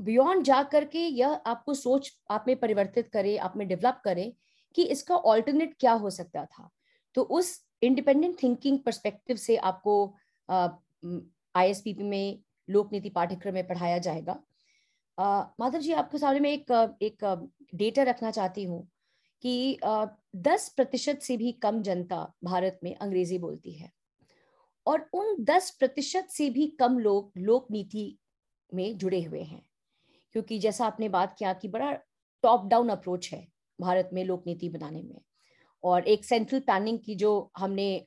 A: बियॉन्ड जा करके यह आपको सोच आप में परिवर्तित करे, आप में डेवलप करे कि इसका ऑल्टरनेट क्या हो सकता था? तो उस इंडिपेंडेंट थिंकिंग परस्पेक्टिव से आपको आईएसपीपी में लोक नीति पाठ्यक्रम में पढ़ाया जाएगा। माधव जी आपके सामने में एक एक डेटा रखना चाहती हूँ कि दस प्रतिशत से भी कम जनता भारत में अंग्रेज़ी बोलती है और उन दस प्रतिशत से भी कम लोग लोक नीति में जुड़े हुए हैं। क्योंकि जैसा आपने बात किया कि बड़ा टॉप डाउन अप्रोच है। भारत में लोक नीति बनाने में। और एक सेंट्रल प्लानिंग की जो हमने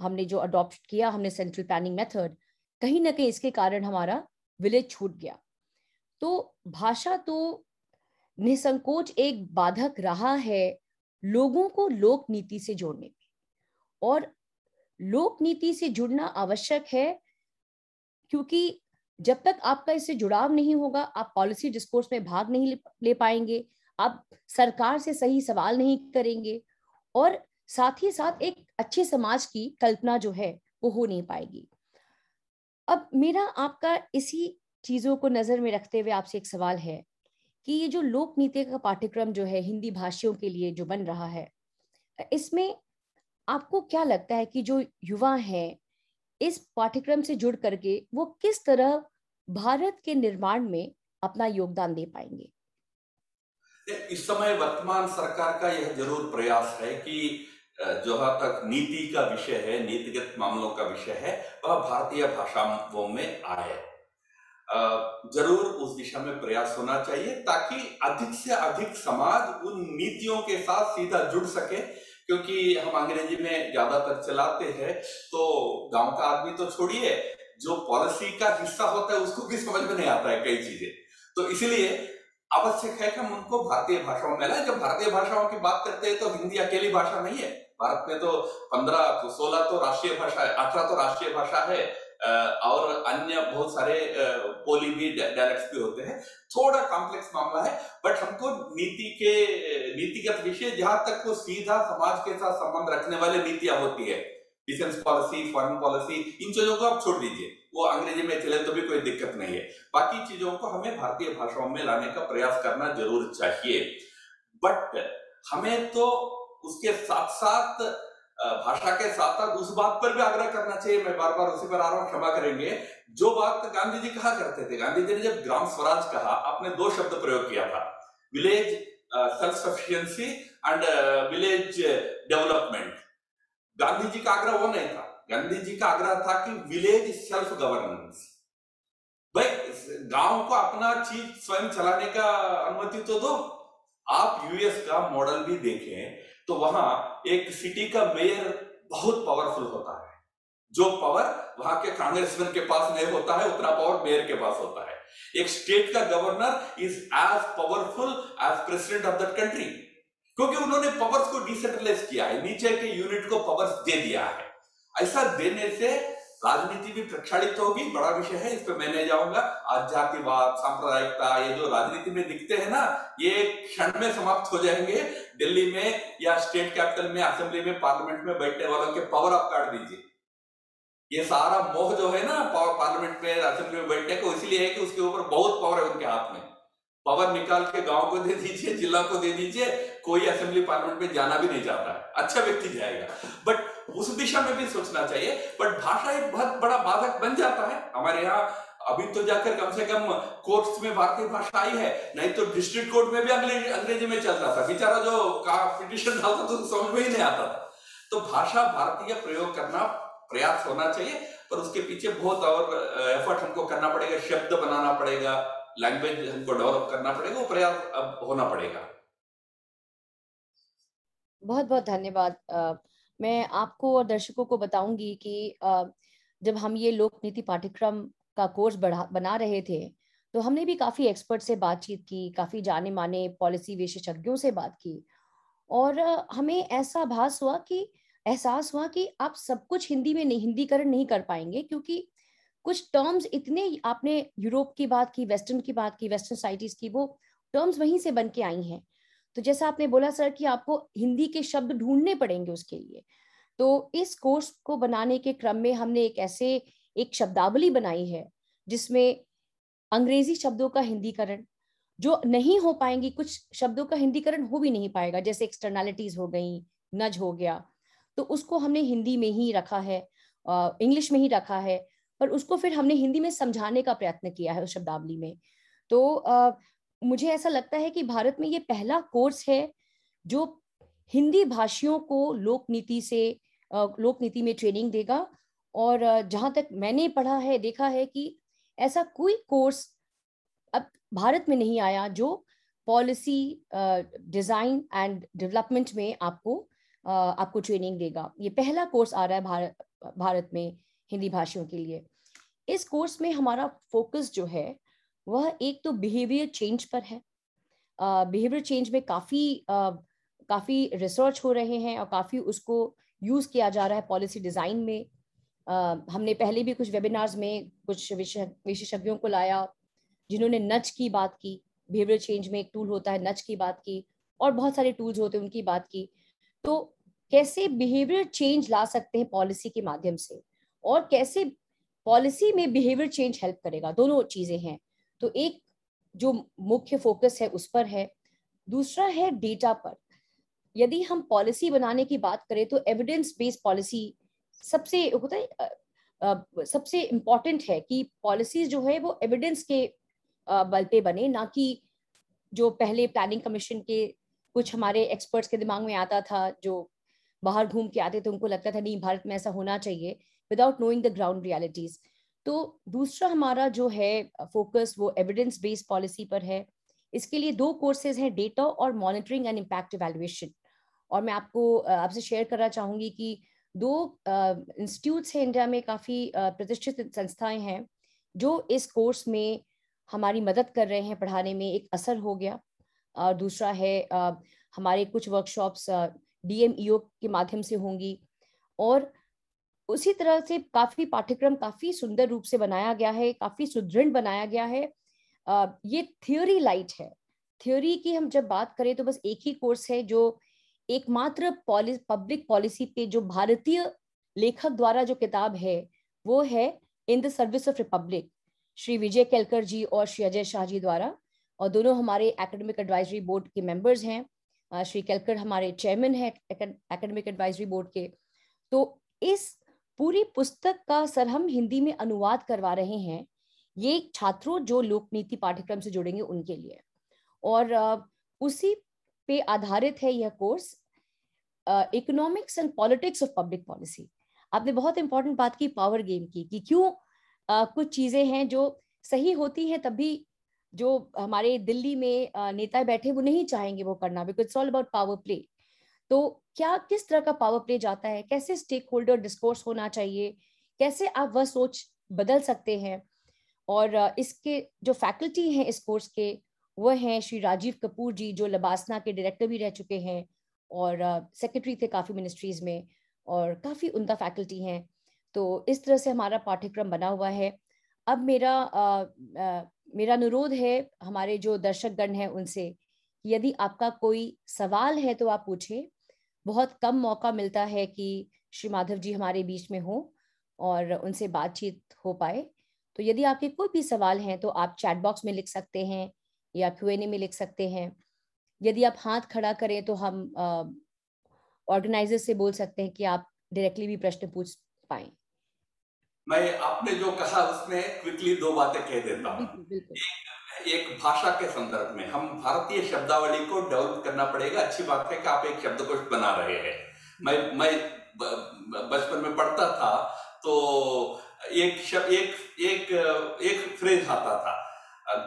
A: हमने जो अडॉप्ट किया, हमने सेंट्रल प्लानिंग मेथड कहीं ना कहीं इसके कारण हमारा विलेज छूट गया। तो भाषा तो निसंकोच एक बाधक रहा है लोगों को लोक नीति से जोड़ने में। और लोक नीति से जुड़ना आवश्यक है क्योंकि जब तक आपका इससे जुड़ाव नहीं होगा, आप पॉलिसी डिस्कोर्स में भाग नहीं ले पाएँगे। आप सरकार से सही सवाल नहीं करेंगे और साथ ही साथ एक अच्छे समाज की कल्पना जो है वो हो नहीं पाएगी। अब मेरा आपका इसी चीज़ों को नज़र में रखते हुए आपसे एक सवाल है कि ये जो लोक नीति का पाठ्यक्रम जो है, हिंदी भाषियों के लिए जो बन रहा है, इसमें आपको क्या लगता है कि जो युवा हैं, इस पाठ्यक्रम से जुड़ करके वो किस तरह भारत के निर्माण में अपना योगदान दे पाएँगे?
B: इस समय वर्तमान सरकार का यह ज़रूर प्रयास है कि जहाँ तक नीति का विषय है, नीतिगत मामलों का विषय है, वह भारतीय भाषाओं में आए। ज़रूर उस दिशा में प्रयास होना चाहिए ताकि अधिक से अधिक समाज उन नीतियों के साथ सीधा जुड़ सके, क्योंकि हम अंग्रेज़ी में ज़्यादातर चलाते हैं तो गाँव का आदमी तो छोड़िए, जो पॉलिसी का हिस्सा होता है उसको भी समझ में नहीं आता है कई चीज़ें। तो इसलिए आवश्यक है कि हम उनको भारतीय भाषाओं में लाए। जब भारतीय भाषाओं की बात करते हैं तो हिंदी अकेली भाषा नहीं है। भारत में तो पंद्रह तो सोलह तो राष्ट्रीय भाषा है, अठारह तो राष्ट्रीय भाषा है और अन्य बहुत सारे पोली भी डायलेक्ट्स भी होते हैं। थोड़ा कॉम्प्लेक्स मामला है बट हमको नीति के, नीतिगत विषय, जहाँ तक वो सीधा समाज के साथ संबंध रखने वाले नीतियाँ होती है। डिफेंस पॉलिसी फॉरेन पॉलिसी इन चीज़ों को आप छोड़ दीजिए। वो अंग्रेज़ी में चले तो भी कोई दिक्कत नहीं है। बाकी चीज़ों को हमें भारतीय भाषाओं में लाने का प्रयास करना ज़रूर चाहिए। बट हमें तो उसके साथ साथ भाषा के साथ साथ उस बात पर भी आग्रह करना चाहिए। मैं बार बार उसी पर आ रहा हूँ, क्षमा करेंगे। जो बात गांधी जी कहा करते थे, गांधी जी ने जब ग्राम स्वराज कहा, आपने दो शब्द प्रयोग किया था। Village self sufficiency and village development Gandhi ji का आग्रह वो नहीं था। गांधी जी का आग्रह था कि विलेज सेल्फ गवर्नेंस भाई, गाँव को अपना चीज़ स्वयं चलाने का अनुमति तो दो। आप यूएस का मॉडल भी देखें तो वहाँ एक सिटी का मेयर बहुत पावरफुल होता है। जो पावर वहाँ के कांग्रेसमैन के पास नहीं होता है, उतना पावर मेयर के पास होता है। एक स्टेट का governor is as powerful as president of that country क्योंकि उन्होंने पावर्स को डिसेंट्रलाइज किया है, नीचे के यूनिट को पावर्स दे दिया है। ऐसा देने से राजनीति भी प्रक्षालित होगी, बड़ा विषय है, इस पर मैं नहीं जाऊँगा। आज जातिवाद सांप्रदायिकता, ये जो राजनीति में दिखते हैं ना, ये क्षण में समाप्त हो जाएँगे। दिल्ली में या स्टेट कैपिटल में, असेंबली में, पार्लियामेंट में बैठने वालों के पावर आप काट दीजिए। ये सारा मोह जो है ना पावर पार्लियामेंट में, असेंबली में बैठने को इसलिए है कि उसके ऊपर बहुत पावर है उनके हाथ में। पावर निकाल के गाँव को दे दीजिए, जिला को दे दीजिए, कोई असेंबली पार्लियामेंट में जाना भी नहीं चाहता। अच्छा व्यक्ति जाएगा। बट उस दिशा में भी सोचना चाहिए। बट भाषा एक बहुत बड़ा बाधक बन जाता है। हमारे यहाँ अभी तो जाकर कम से कम कोर्ट्स में भारतीय भाषा आई है। नहीं तो डिस्ट्रिक्ट कोर्ट में भी अंग्रेज़ी अंग्रेज़ी में चलता था। बेचारा जो पिटिशन डालता तो समझ में ही नहीं आता था। तो भाषा भारतीय प्रयोग करना प्रयास होना चाहिए, पर उसके पीछे बहुत और एफर्ट हमको करना पड़ेगा, शब्द बनाना पड़ेगा। लैंग्वेज हमको डेवलप करना पड़ेगा, वो प्रयास अब होना पड़ेगा।
A: बहुत बहुत धन्यवाद। मैं आपको और दर्शकों को बताऊँगी कि जब हम ये लोक नीति पाठ्यक्रम का कोर्स बढ़ा, बना रहे थे तो हमने भी काफ़ी एक्सपर्ट से बातचीत की, काफ़ी जाने माने पॉलिसी विशेषज्ञों से बात की। और हमें ऐसा भास हुआ कि, एहसास हुआ कि आप सब कुछ हिंदी में नहीं, हिंदीकरण नहीं कर पाएँगे, क्योंकि कुछ टर्म्स इतने आपने यूरोप की बात की वेस्टर्न की बात की वेस्टर्न सोसाइटीज की, वो टर्म्स वहीं से बन के आई हैं। तो जैसा आपने बोला सर कि आपको हिंदी के शब्द ढूँढने पड़ेंगे उसके लिए। तो इस कोर्स को बनाने के क्रम में हमने एक ऐसे एक शब्दावली बनाई है, जिसमें अंग्रेज़ी शब्दों का हिंदीकरण, जो नहीं हो पाएँगी, कुछ शब्दों का हिंदीकरण हो भी नहीं पाएगा, जैसे एक्सटर्नैलिटीज हो गई नज हो गया तो उसको हमने हिंदी में ही रखा है इंग्लिश में ही रखा है पर उसको फिर हमने हिंदी में समझाने का प्रयत्न किया है उस शब्दावली में। तो मुझे ऐसा लगता है कि भारत में ये पहला कोर्स है जो हिंदी भाषियों को लोक नीति से लोक नीति में ट्रेनिंग देगा और जहाँ तक मैंने पढ़ा है, देखा है कि ऐसा कोई कोर्स अब भारत में नहीं आया जो पॉलिसी डिज़ाइन एंड डेवलपमेंट में आपको आपको ट्रेनिंग देगा। ये पहला कोर्स आ रहा है भारत भारत में। हिंदी भाषियों के लिए। इस कोर्स में हमारा फोकस जो है वह एक तो बिहेवियर चेंज पर है। बिहेवियर uh, चेंज में काफ़ी uh, काफ़ी रिसर्च हो रहे हैं और काफ़ी उसको यूज़ किया जा रहा है पॉलिसी डिज़ाइन में। uh, हमने पहले भी कुछ वेबिनार्स में कुछ विशेषज्ञों को लाया जिन्होंने नच की बात की। बिहेवियर चेंज में एक टूल होता है नच की बात की और बहुत सारे टूल्स होते हैं उनकी बात की। तो कैसे बिहेवियर चेंज ला सकते हैं पॉलिसी के माध्यम से? और कैसे पॉलिसी में बिहेवियर चेंज हेल्प करेगा? दोनों चीज़ें हैं। तो एक जो मुख्य फोकस है, उस पर है। दूसरा है डेटा पर। यदि हम पॉलिसी बनाने की बात करें तो एविडेंस बेस्ड पॉलिसी सबसे होता है सबसे इंपॉर्टेंट है कि पॉलिसीज़ जो है, वो एविडेंस के बल पे बने, ना कि जो पहले प्लानिंग कमीशन के कुछ हमारे एक्सपर्ट्स के दिमाग में आता था, जो बाहर घूम के आते थे, उनको लगता था, नहीं, भारत में ऐसा होना चाहिए। Without knowing the ground realities तो दूसरा हमारा जो है फोकस वो एविडेंस बेस्ड पॉलिसी पर है। इसके लिए दो कोर्सेज हैं डेटा और मॉनिटरिंग एंड इम्पैक्ट इवेल्युएशन और मैं आपको आपसे शेयर करना चाहूँगी कि दो इंस्टीट्यूट्स हैं इंडिया में, काफ़ी प्रतिष्ठित संस्थाएँ हैं, जो इस कोर्स में हमारी मदद कर रहे हैं पढ़ाने में, एक असर हो गया। और दूसरा है हमारे कुछ वर्कशॉप्स डीएमईओ के माध्यम से होंगी। और उसी तरह से काफ़ी पाठ्यक्रम काफ़ी सुंदर रूप से बनाया गया है काफ़ी सुदृढ़ बनाया गया है। आ, ये थ्योरी लाइट है। थ्योरी की हम जब बात करें तो बस एक ही कोर्स है जो एकमात्र पॉलिस पब्लिक पॉलिसी पे जो भारतीय लेखक द्वारा जो किताब है वो है in the service of republic Shri Vijay Kelkar ji और श्री अजय शाह जी द्वारा। और दोनों हमारे एकेडमिक एडवाइजरी बोर्ड के मेंबर्स हैं। श्री केलकर हमारे चेयरमैन है एकेडमिक एडवाइजरी बोर्ड के। तो इस पूरी पुस्तक का सर हम हिंदी में अनुवाद करवा रहे हैं। ये छात्रों जो लोक नीति पाठ्यक्रम से जुड़ेंगे उनके लिए। और उसी पे आधारित है यह course economics and politics of public policy आपने बहुत इंपॉर्टेंट बात की पावर गेम की कि क्यों uh, कुछ चीज़ें हैं जो सही होती हैं तभी जो हमारे दिल्ली में नेता बैठे वो नहीं चाहेंगे वो करना because all about power play तो क्या किस तरह का पावर प्ले जाता है? कैसे स्टेक होल्डर डिस्कोर्स होना चाहिए? कैसे आप वह सोच बदल सकते हैं? और इसके जो फैकल्टी हैं इस कोर्स के वह हैं श्री राजीव कपूर जी जो लबासना के डायरेक्टर भी रह चुके हैं और सेक्रेटरी थे काफ़ी मिनिस्ट्रीज में और काफ़ी उनका फैकल्टी हैं। तो इस तरह से हमारा पाठ्यक्रम बना हुआ है। अब मेरा आ, आ, मेरा अनुरोध है हमारे जो दर्शकगण हैं उनसे यदि आपका कोई सवाल है तो आप पूछें। बहुत कम मौका मिलता है कि श्री माधव जी हमारे बीच में हो और उनसे बातचीत हो पाए। तो यदि आपके कोई भी सवाल हैं तो आप चैट बॉक्स में लिख सकते हैं या क्यू एन ए में लिख सकते हैं। यदि आप हाथ खड़ा करें तो हम ऑर्गेनाइजर से बोल सकते हैं कि आप डायरेक्टली भी प्रश्न पूछ पाए।
B: मैं आपने जो कहा उसमें क्विकली दो बातें कह देता हूँ। एक, भाषा के संदर्भ में हम भारतीय शब्दावली को डेवलप करना पड़ेगा। अच्छी बात है कि आप एक शब्दकोश बना रहे हैं। मैं मैं बचपन में पढ़ता था तो एक शब्द एक एक एक फ्रेज आता था।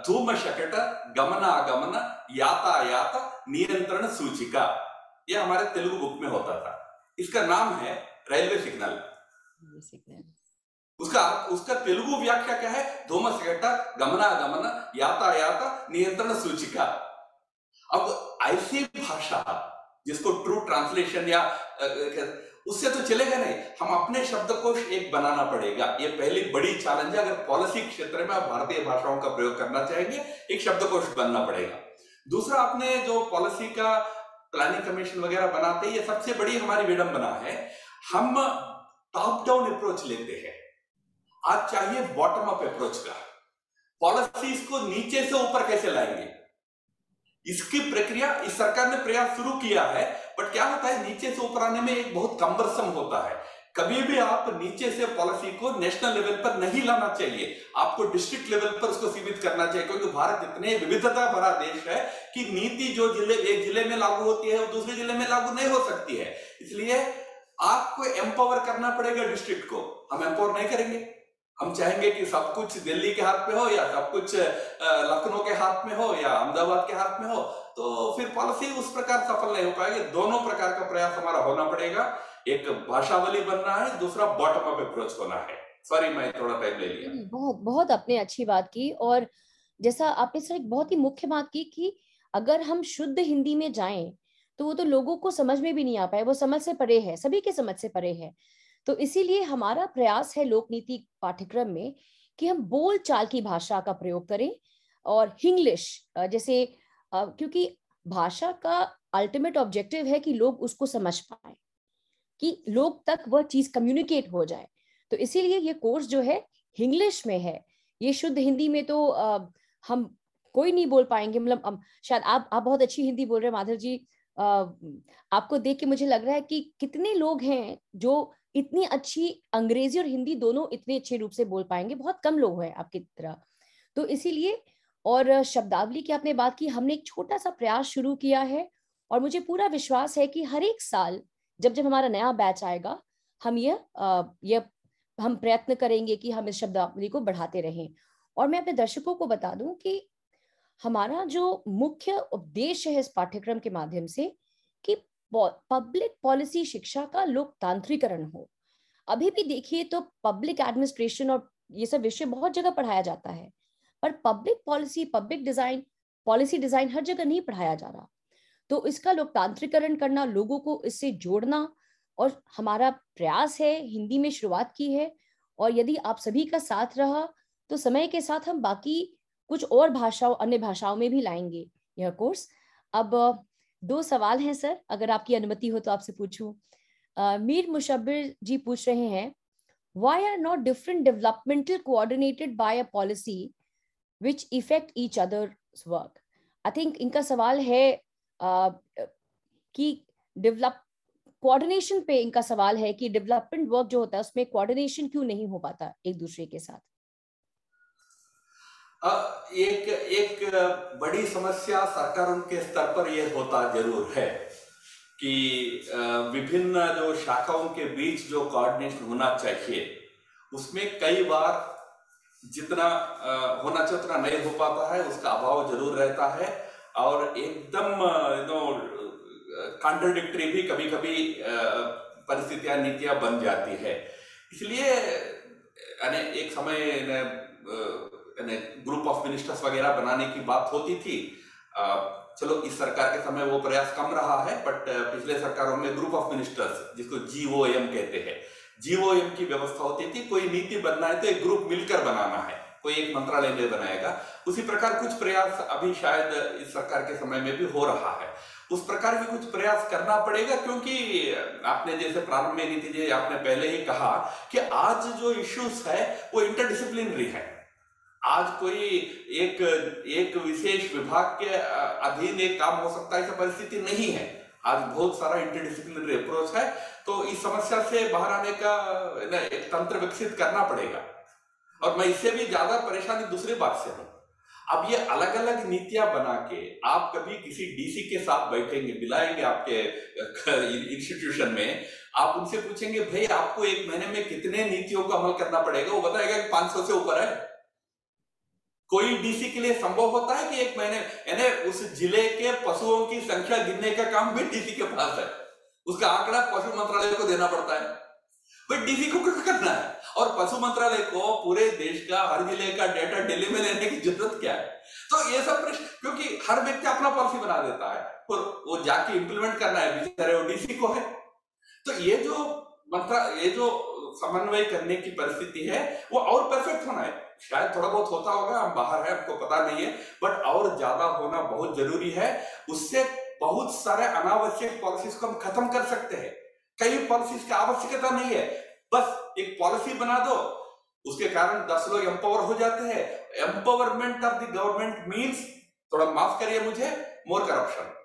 B: धूम शकट गमनागमन यातायात नियंत्रण सूचिका। ये हमारे तेलुगु बुक में होता था। इसका नाम है रेलवे सिग्नल उसका उसका तेलुगु व्याख्या क्या है? धूम शकट गमनागमन यातायात नियंत्रण सूचिका। अब ऐसी भाषा जिसको ट्रू ट्रांसलेशन या उससे तो चलेगा नहीं। हम अपने शब्द को एक बनाना पड़ेगा। ये पहली बड़ी चैलेंज है। अगर पॉलिसी क्षेत्र में आप भारतीय भाषाओं का प्रयोग करना चाहेंगे, एक शब्दकोश बनना पड़ेगा। दूसरा, आपने जो पॉलिसी का प्लानिंग कमीशन वगैरह बनाते हैं, ये सबसे बड़ी हमारी विडंबना है। हम टॉप डाउन अप्रोच लेते हैं। आज चाहिए बॉटम अप अप्रोच का। पॉलिसीज़ को नीचे से ऊपर कैसे लाएँगे? इसकी प्रक्रिया, इस सरकार ने प्रयास शुरू किया है बट क्या होता है, नीचे से ऊपर आने में एक बहुत कम्बरसम होता है। कभी भी आप नीचे से पॉलिसी को नेशनल लेवल पर नहीं लाना चाहिए। आपको डिस्ट्रिक्ट लेवल पर उसको सीमित करना चाहिए, क्योंकि भारत इतने विविधता भरा देश है कि नीति जो ज़िले, एक ज़िले में लागू होती है, वो दूसरे ज़िले में लागू नहीं हो सकती है। इसलिए आपको एम्पावर करना पड़ेगा डिस्ट्रिक्ट को। हम एम्पावर नहीं करेंगे। हम चाहेंगे कि सब कुछ दिल्ली के हाथ में हो या सब कुछ लखनऊ के हाथ में हो या अहमदाबाद के हाथ में हो तो फिर पॉलिसी उस प्रकार सफल नहीं हो पाएगी। दोनों प्रकार का प्रयास हमारा होना पड़ेगा। एक भाषावली बनना है, दूसरा बॉटम अप अप्रोच होना है। सॉरी मैं थोड़ा टाइम ले लिया।
A: बहुत बहुत आपने अच्छी बात की और जैसा आपने सर एक बहुत ही मुख्य बात की कि अगर हम शुद्ध हिंदी में जाएँ तो वो तो लोगों को समझ में भी नहीं आ पाए, वो समझ से परे है, सभी के समझ से परे है। तो इसीलिए हमारा प्रयास है लोक नीति पाठ्यक्रम में कि हम बोल चाल की भाषा का प्रयोग करें और हिंग्लिश जैसे क्योंकि भाषा का अल्टीमेट ऑब्जेक्टिव है कि लोग उसको समझ पाए, कि लोग तक वह चीज़ कम्युनिकेट हो जाए। तो इसीलिए ये कोर्स जो है इंग्लिश में है। ये शुद्ध हिंदी में तो हम कोई नहीं बोल पाएँगे। मतलब शायद आप आप बहुत अच्छी हिंदी बोल रहे हैं, माधव जी। आपको देख के मुझे लग रहा है कि कितने लोग हैं जो इतनी अच्छी अंग्रेज़ी और हिंदी दोनों इतने अच्छे रूप से बोल पाएँगे, बहुत कम लोग हैं आपकी तरह। तो इसीलिए, और शब्दावली की आपने बात की, हमने एक छोटा सा प्रयास शुरू किया है, और मुझे पूरा विश्वास है कि हर एक साल जब जब हमारा नया बैच आएगा, हम ये यह हम प्रयत्न करेंगे कि हम इस शब्दावली को बढ़ाते रहें। और मैं अपने दर्शकों को बता दूँ कि हमारा जो मुख्य उद्देश्य है इस पाठ्यक्रम के माध्यम से कि पब्लिक पॉलिसी शिक्षा का लोकतांत्रिकरण हो। अभी भी देखिए तो पब्लिक एडमिनिस्ट्रेशन और ये सब विषय बहुत जगह पढ़ाया जाता है, पर public policy public design policy design हर जगह नहीं पढ़ाया जा रहा। तो इसका लोकतांत्रिकरण करना, लोगों को इससे जोड़ना और हमारा प्रयास है, हिंदी में शुरुआत की है और यदि आप सभी का साथ रहा तो समय के साथ हम बाकी कुछ और भाषाओं, अन्य भाषाओं में भी लाएँगे यह कोर्स अब दो सवाल हैं, सर, अगर आपकी अनुमति हो तो आपसे पूछूँ। मीर मुशब्बिर जी पूछ रहे हैं, why are not different developmental coordinated by a policy which affect each other's work? I think इनका सवाल है कि डेवलप कोऑर्डिनेशन पे इनका सवाल है कि डेवलपमेंट वर्क जो होता है उसमें कोऑर्डिनेशन क्यों नहीं हो पाता एक दूसरे के साथ?
B: एक एक बड़ी समस्या सरकार के स्तर पर यह होता ज़रूर है कि विभिन्न जो शाखाओं के बीच जो कोऑर्डिनेशन होना चाहिए, उसमें कई बार जितना होना चाहिए उतना नहीं हो पाता है, उसका अभाव ज़रूर रहता है और एकदम नो कॉन्ट्रडिक्टरी भी कभी कभी परिस्थितियाँ, नीतियाँ बन जाती है। इसलिए एक समय ग्रुप ऑफ़ मिनिस्टर्स वगैरह बनाने की बात होती थी। चलो इस सरकार के समय वो प्रयास कम रहा है बट पिछले सरकारों में ग्रुप ऑफ़ मिनिस्टर्स जिसको जीओएम कहते हैं जीओएम की व्यवस्था होती थी, कोई नीति बनना है तो एक ग्रुप मिलकर बनाना है, कोई एक मंत्रालय में बनाएगा। उसी प्रकार कुछ प्रयास अभी शायद इस सरकार के समय में भी हो रहा है। उस प्रकार भी कुछ प्रयास करना पड़ेगा, क्योंकि आपने जैसे प्रारंभ में नीति जी आपने पहले ही कहा कि आज जो इश्यूज़ है, वो इंटरडिसिप्लिनरी है। आज कोई एक एक विशेष विभाग के अधीन एक काम हो सकता है, ऐसा परिस्थिति नहीं है। आज बहुत सारा इंटरडिसिप्लिनरी अप्रोच है तो इस समस्या से बाहर आने का एक तंत्र विकसित करना पड़ेगा। और मैं इससे भी ज़्यादा परेशानी दूसरी बात से हूँ। अब ये अलग अलग नीतियाँ बना के आप कभी किसी डीसी के साथ बैठेंगे मिलाएँगे आपके इंस्टीट्यूशन में, आप उनसे पूछेंगे, भाई, आपको एक महीने में कितने नीतियों को अमल करना पड़ेगा? वो बताएगा कि 500 से ऊपर है। कोई डीसी के लिए संभव होता है कि एक महीने, यानी उस ज़िले के पशुओं की संख्या गिनने का काम भी डीसी के पास है? उसका आंकड़ा पशु मंत्रालय को देना पड़ता है। डीसी को क्या करना है? और पशु मंत्रालय को पूरे देश का, हर ज़िले का डेटा दिल्ली में लेने की ज़रूरत क्या है? तो ये सब प्रश्न, क्योंकि हर व्यक्ति अपना पॉलिसी बना देता है। और वो जाके इंप्लीमेंट करना है, बेचारे वो डीसी को है। तो ये जो मंत्रा, ये जो समन्वय करने की परिस्थिति है, वो और परफेक्ट होना है। शायद थोड़ा बहुत होता होगा, हम बाहर है हमको पता नहीं है बट और ज़्यादा होना बहुत ज़रूरी है। उससे बहुत सारे अनावश्यक पॉलिसीज़ को हम खत्म कर सकते हैं। कई पॉलिसीज़ की आवश्यकता नहीं है। बस एक पॉलिसी बना दो, उसके कारण दस लोग एम्पावर हो जाते हैं। Empowerment of the government means थोड़ा माफ़ करिए मुझे मोर करप्शन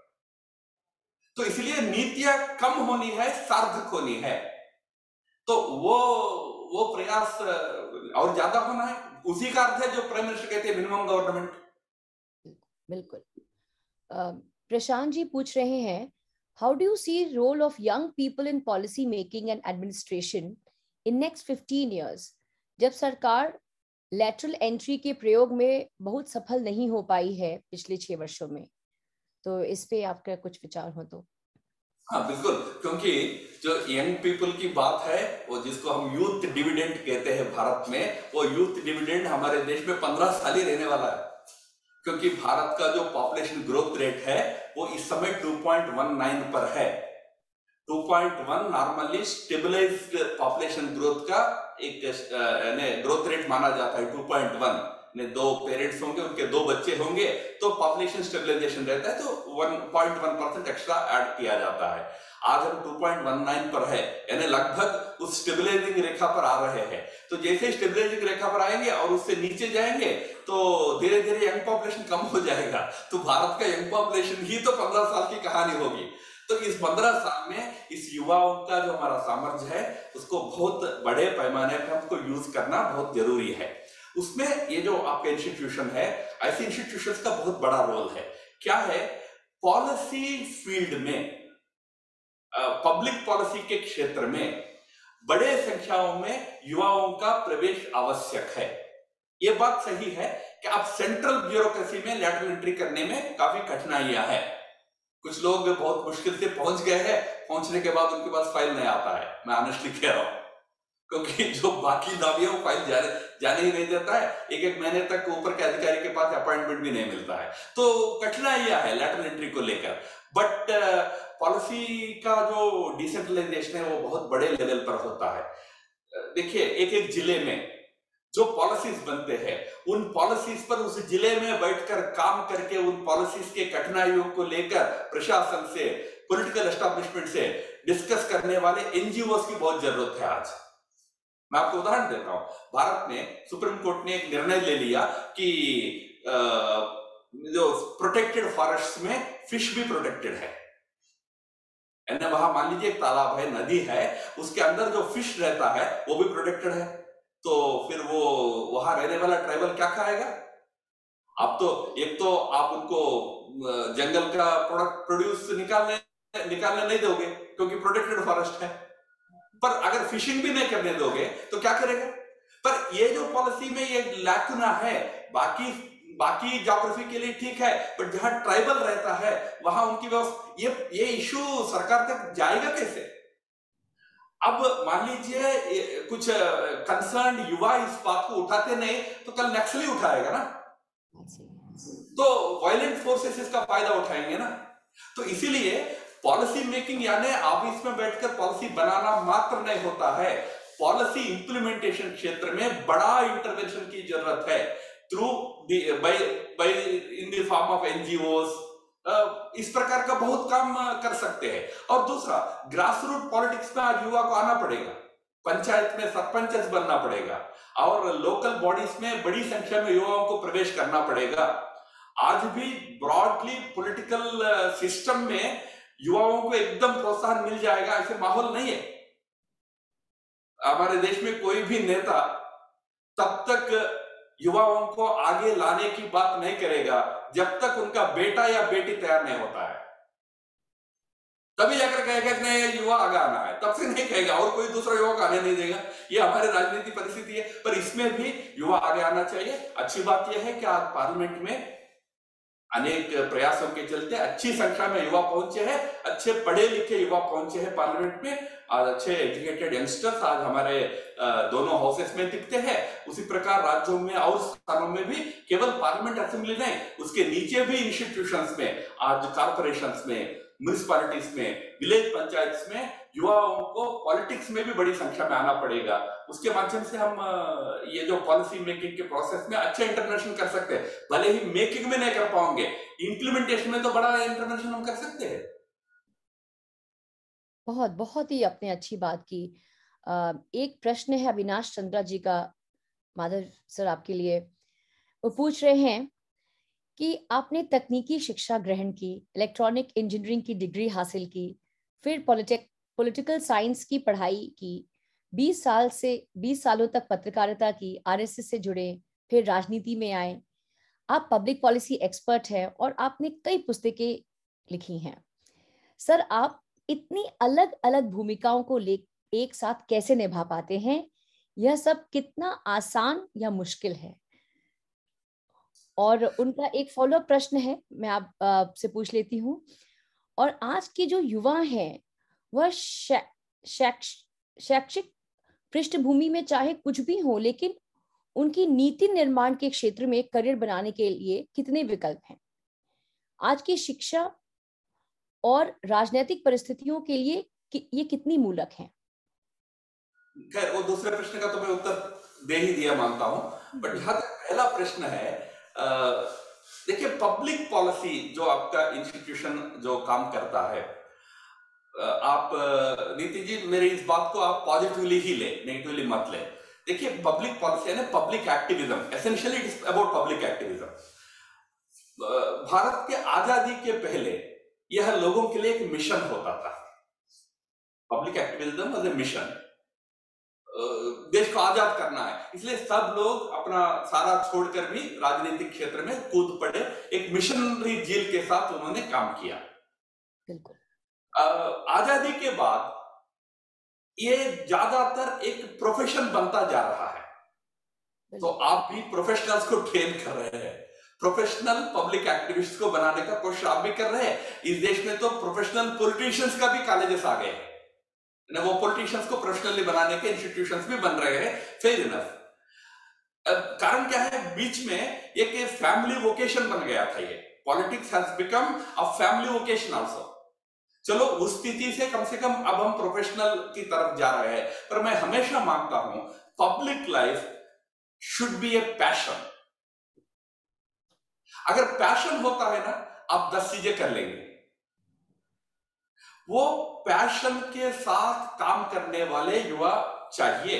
B: तो इसलिए नीतियाँ कम होनी है, सार्थक होनी है। तो वो वो प्रयास, और ज़्यादा होना है उसी का अर्थ है जो प्राइम मिनिस्टर कहते हैं मिनिमम गवर्नमेंट
A: बिल्कुल। प्रशांत जी पूछ रहे हैं how do you see role of young people in policy making and administration in next fifteen years जब सरकार लेटरल एंट्री के प्रयोग में बहुत सफल नहीं हो पाई है पिछले छह वर्षों में तो इस पे आपका कुछ विचार हो तो।
B: हाँ बिल्कुल क्योंकि जो यंग पीपल की बात है, वो जिसको हम यूथ डिविडेंड कहते हैं भारत में, वो यूथ डिविडेंड हमारे देश में पंद्रह साल ही रहने वाला है। क्योंकि भारत का जो पॉपुलेशन ग्रोथ रेट है, वो इस समय 2.19 पर है। 2.1 नॉर्मली स्टेबलाइज्ड पॉपुलेशन ग्रोथ का एक ग्रोथ रेट माना जाता है 2.1 ने दो पेरेंट्स होंगे, उनके दो बच्चे होंगे तो पॉपुलेशन स्टेबलाइजेशन रहता है तो 1.1 परसेंट एक्स्ट्रा ऐड किया जाता है। आज हम 2.19 पर है, यानी लगभग उस स्टेबलाइजिंग रेखा पर आ रहे हैं। तो जैसे स्टेबलाइजिंग रेखा पर आएँगे और उससे नीचे जाएँगे तो धीरे धीरे यंग पॉपुलेशन कम हो जाएगा। तो भारत का यंग पॉपुलेशन ही तो पंद्रह साल की कहानी होगी। तो इस पंद्रह साल में इस युवाओं का जो हमारा सामर्थ्य है, उसको बहुत बड़े पैमाने पर हमको यूज़ करना बहुत ज़रूरी है। उसमें ये जो आपका इंस्टीट्यूशन है, ऐसे इंस्टीट्यूशन का बहुत बड़ा रोल है। क्या है? पॉलिसी फ़ील्ड में पब्लिक पॉलिसी के क्षेत्र में बड़े संख्याओं में युवाओं का प्रवेश आवश्यक है। ये बात सही है कि आप सेंट्रल ब्यूरोक्रेसी में लेटर एंट्री करने में काफ़ी कठिनाइयाँ है। कुछ लोग बहुत मुश्किल से पहुँच गए हैं, पहुँचने के बाद उनके पास फ़ाइल नहीं आता है, मैं ऑनेस्टली कह रहा हूँ। क्योंकि जो बाकी दावी है वो फ़ाइल जाने जाने ही नहीं देता है। एक एक महीने तक ऊपर के अधिकारी के पास अपॉइंटमेंट भी नहीं मिलता है। तो कठिनाइयाँ है लेटर एंट्री को लेकर। बट पॉलिसी का जो डिसेंट्रलाइजेशन है, वो बहुत बड़े लेवल पर होता है। देखिए एक एक ज़िले में जो पॉलिसीज़ बनते हैं, उन पॉलिसीज़ पर उस ज़िले में बैठकर काम करके, उन पॉलिसीज़ के कठिनाइयों को लेकर प्रशासन से पॉलिटिकल एस्टेब्लिशमेंट से डिस्कस करने वाले एनजीओ की बहुत ज़रूरत है आज। मैं आपको उदाहरण देता हूँ। भारत में सुप्रीम कोर्ट ने एक निर्णय ले लिया कि जो प्रोटेक्टेड फॉरेस्ट में फ़िश भी प्रोटेक्टेड है। यानी वहाँ मान लीजिए एक तालाब है, नदी है, उसके अंदर जो फ़िश रहता है, वो भी प्रोटेक्टेड है। तो फिर वो, वहाँ रहने वाला ट्राइबल क्या खाएगा? आप तो एक तो आप उनको जंगल का प्रोडक्ट प्रोड्यूस निकालने निकालने नहीं दोगे, क्योंकि प्रोटेक्टेड फॉरेस्ट है। पर अगर फिशिंग भी नहीं करने दोगे तो क्या करेगा? पर ये जो पॉलिसी में ये लैकुना है, बाकी बाकी जोग्राफी के लिए ठीक है बट जहाँ ट्राइबल रहता है, वहाँ उनकी व्यवस्था, ये ये इशू सरकार तक जाएगा कैसे? अब मान लीजिए कुछ कंसर्न युवा इस बात को उठाते नहीं तो कल नक्सली उठाएगा ना? तो वायलेंट फोर्सेस इसका फ़ायदा उठाएँगे ना? तो इसीलिए पॉलिसी मेकिंग यानी आप इसमें बैठकर पॉलिसी बनाना मात्र नहीं होता है। पॉलिसी इंप्लीमेंटेशन क्षेत्र में बड़ा इंटरवेंशन की ज़रूरत है। Through by by in the form of NGOs इस प्रकार का बहुत काम कर सकते हैं। और दूसरा ग्रास रूट पॉलिटिक्स में आज युवा को आना पड़ेगा। पंचायत में सरपंच बनना पड़ेगा। और लोकल बॉडीज में बड़ी संख्या में युवाओं को प्रवेश करना पड़ेगा। आज भी ब्रॉडली पॉलिटिकल सिस्टम में युवाओं को एकदम प्रोत्साहन मिल जाएगा, ऐसे माहौल नहीं है। हमारे देश में कोई भी नेता तब तक युवाओं को आगे लाने की बात नहीं करेगा जब तक उनका बेटा या बेटी तैयार नहीं होता है। तभी जाकर कहेगा कि नहीं युवा आगे आना है। तब से नहीं कहेगा, और कोई दूसरा युवा आने नहीं देगा। ये हमारे राजनीति परिस्थिति है, पर इसमें भी युवा आगे आना चाहिए। अच्छी बात यह है कि आज पार्लियामेंट में अनेक प्रयासों के चलते अच्छी संख्या में युवा पहुँचे हैं, अच्छे पढ़े लिखे युवा पहुँचे हैं पार्लियामेंट में। आज अच्छे एजुकेटेड यंगस्टर्स आज हमारे दोनों हाउसेस में दिखते हैं। उसी प्रकार राज्यों में और स्थानों में भी केवल पार्लियामेंट असेंबली नहीं, उसके नीचे भी इंस्टीट्यूशंस में, आज कारपोरेशन में म्यूनिसपैलिटीज में विलेज पंचायत में युवाओं को पॉलिटिक्स में भी बड़ी संख्या में आना पड़ेगा। उसके माध्यम से हम ये जो पॉलिसी मेकिंग के प्रोसेस में अच्छा इंटरवेंशन कर सकते हैं। भले ही मेकिंग में नहीं कर पाओगे इंप्लीमेंटेशन में तो बड़ा इंटरवेंशन हम कर सकते हैं।
A: बहुत बहुत ही आपने अच्छी बात की। एक प्रश्न है अविनाश चंद्रा जी का, माधव सर आपके लिए। वो पूछ रहे हैं कि आपने तकनीकी शिक्षा ग्रहण की इलेक्ट्रॉनिक इंजीनियरिंग की डिग्री हासिल की, फिर पॉलिटिक पॉलिटिकल साइंस की पढ़ाई की 20 साल से 20 सालों तक पत्रकारिता की आरएसएस से जुड़े, फिर राजनीति में आए। आप पब्लिक पॉलिसी एक्सपर्ट हैं और आपने कई पुस्तकें लिखी हैं। सर, आप इतनी अलग अलग भूमिकाओं को ले, एक साथ कैसे निभा पाते हैं? यह सब कितना आसान या मुश्किल है? और उनका एक फॉलो प्रश्न है मैं आप से पूछ लेती हूँ। और आज के जो युवा हैं वह शैक्षिक पृष्ठभूमि में चाहे कुछ भी हो लेकिन उनकी नीति निर्माण के क्षेत्र में करियर बनाने के लिए कितने विकल्प हैं? आज की शिक्षा और राजनीतिक परिस्थितियों के लिए कि, ये कितनी मूलक है?
B: खैर वो दूसरे प्रश्न का तो मैं उत्तर दे ही दिया मानता हूँ बट जहाँ तक पहला प्रश्न है देखिए पब्लिक पॉलिसी जो आपका इंस्टीट्यूशन जो काम करता है आप नीति जी, मेरे इस बात को आप पॉजिटिवली ही ले नेगेटिवली मत ले। देखिए पब्लिक पॉलिसी है ना public activism essentially it is about public activism Bharat के आज़ादी के पहले यह लोगों के लिए एक मिशन होता था। Public activism was a mission देश को आज़ाद करना है। इसलिए सब लोग अपना सारा छोड़कर भी राजनीतिक क्षेत्र में कूद पड़े। एक मिशनरी जील के साथ उन्होंने काम किया। बिल्कुल। आज़ादी के बाद ये ज़्यादातर एक प्रोफेशन बनता जा रहा है। तो आप भी प्रोफेशनल्स को ट्रेन कर रहे हैं। प्रोफेशनल पब्लिक एक्टिविस्ट को बनाने का कोशिश आप भी कर रहे हैं। इस देश में तो प्रोफेशनल पॉलिटिशियंस का भी कॉलेजेस आ गए हैं। वो पॉलिटिशियंस को प्रोफेशनली बनाने के इंस्टीट्यूशन भी बन रहे हैं। फेयर इनफ कारण क्या है? बीच में एक फैमिली वोकेशन बन गया था ये। Politics has become a family vocation also चलो, उस स्थिति से कम से कम अब हम प्रोफेशनल की तरफ़ जा रहे हैं। पर मैं हमेशा मानता हूँ public life should be a passion अगर पैशन होता है ना, आप दस चीज़ें कर लेंगे। वो पैशन के साथ काम करने वाले युवा चाहिए।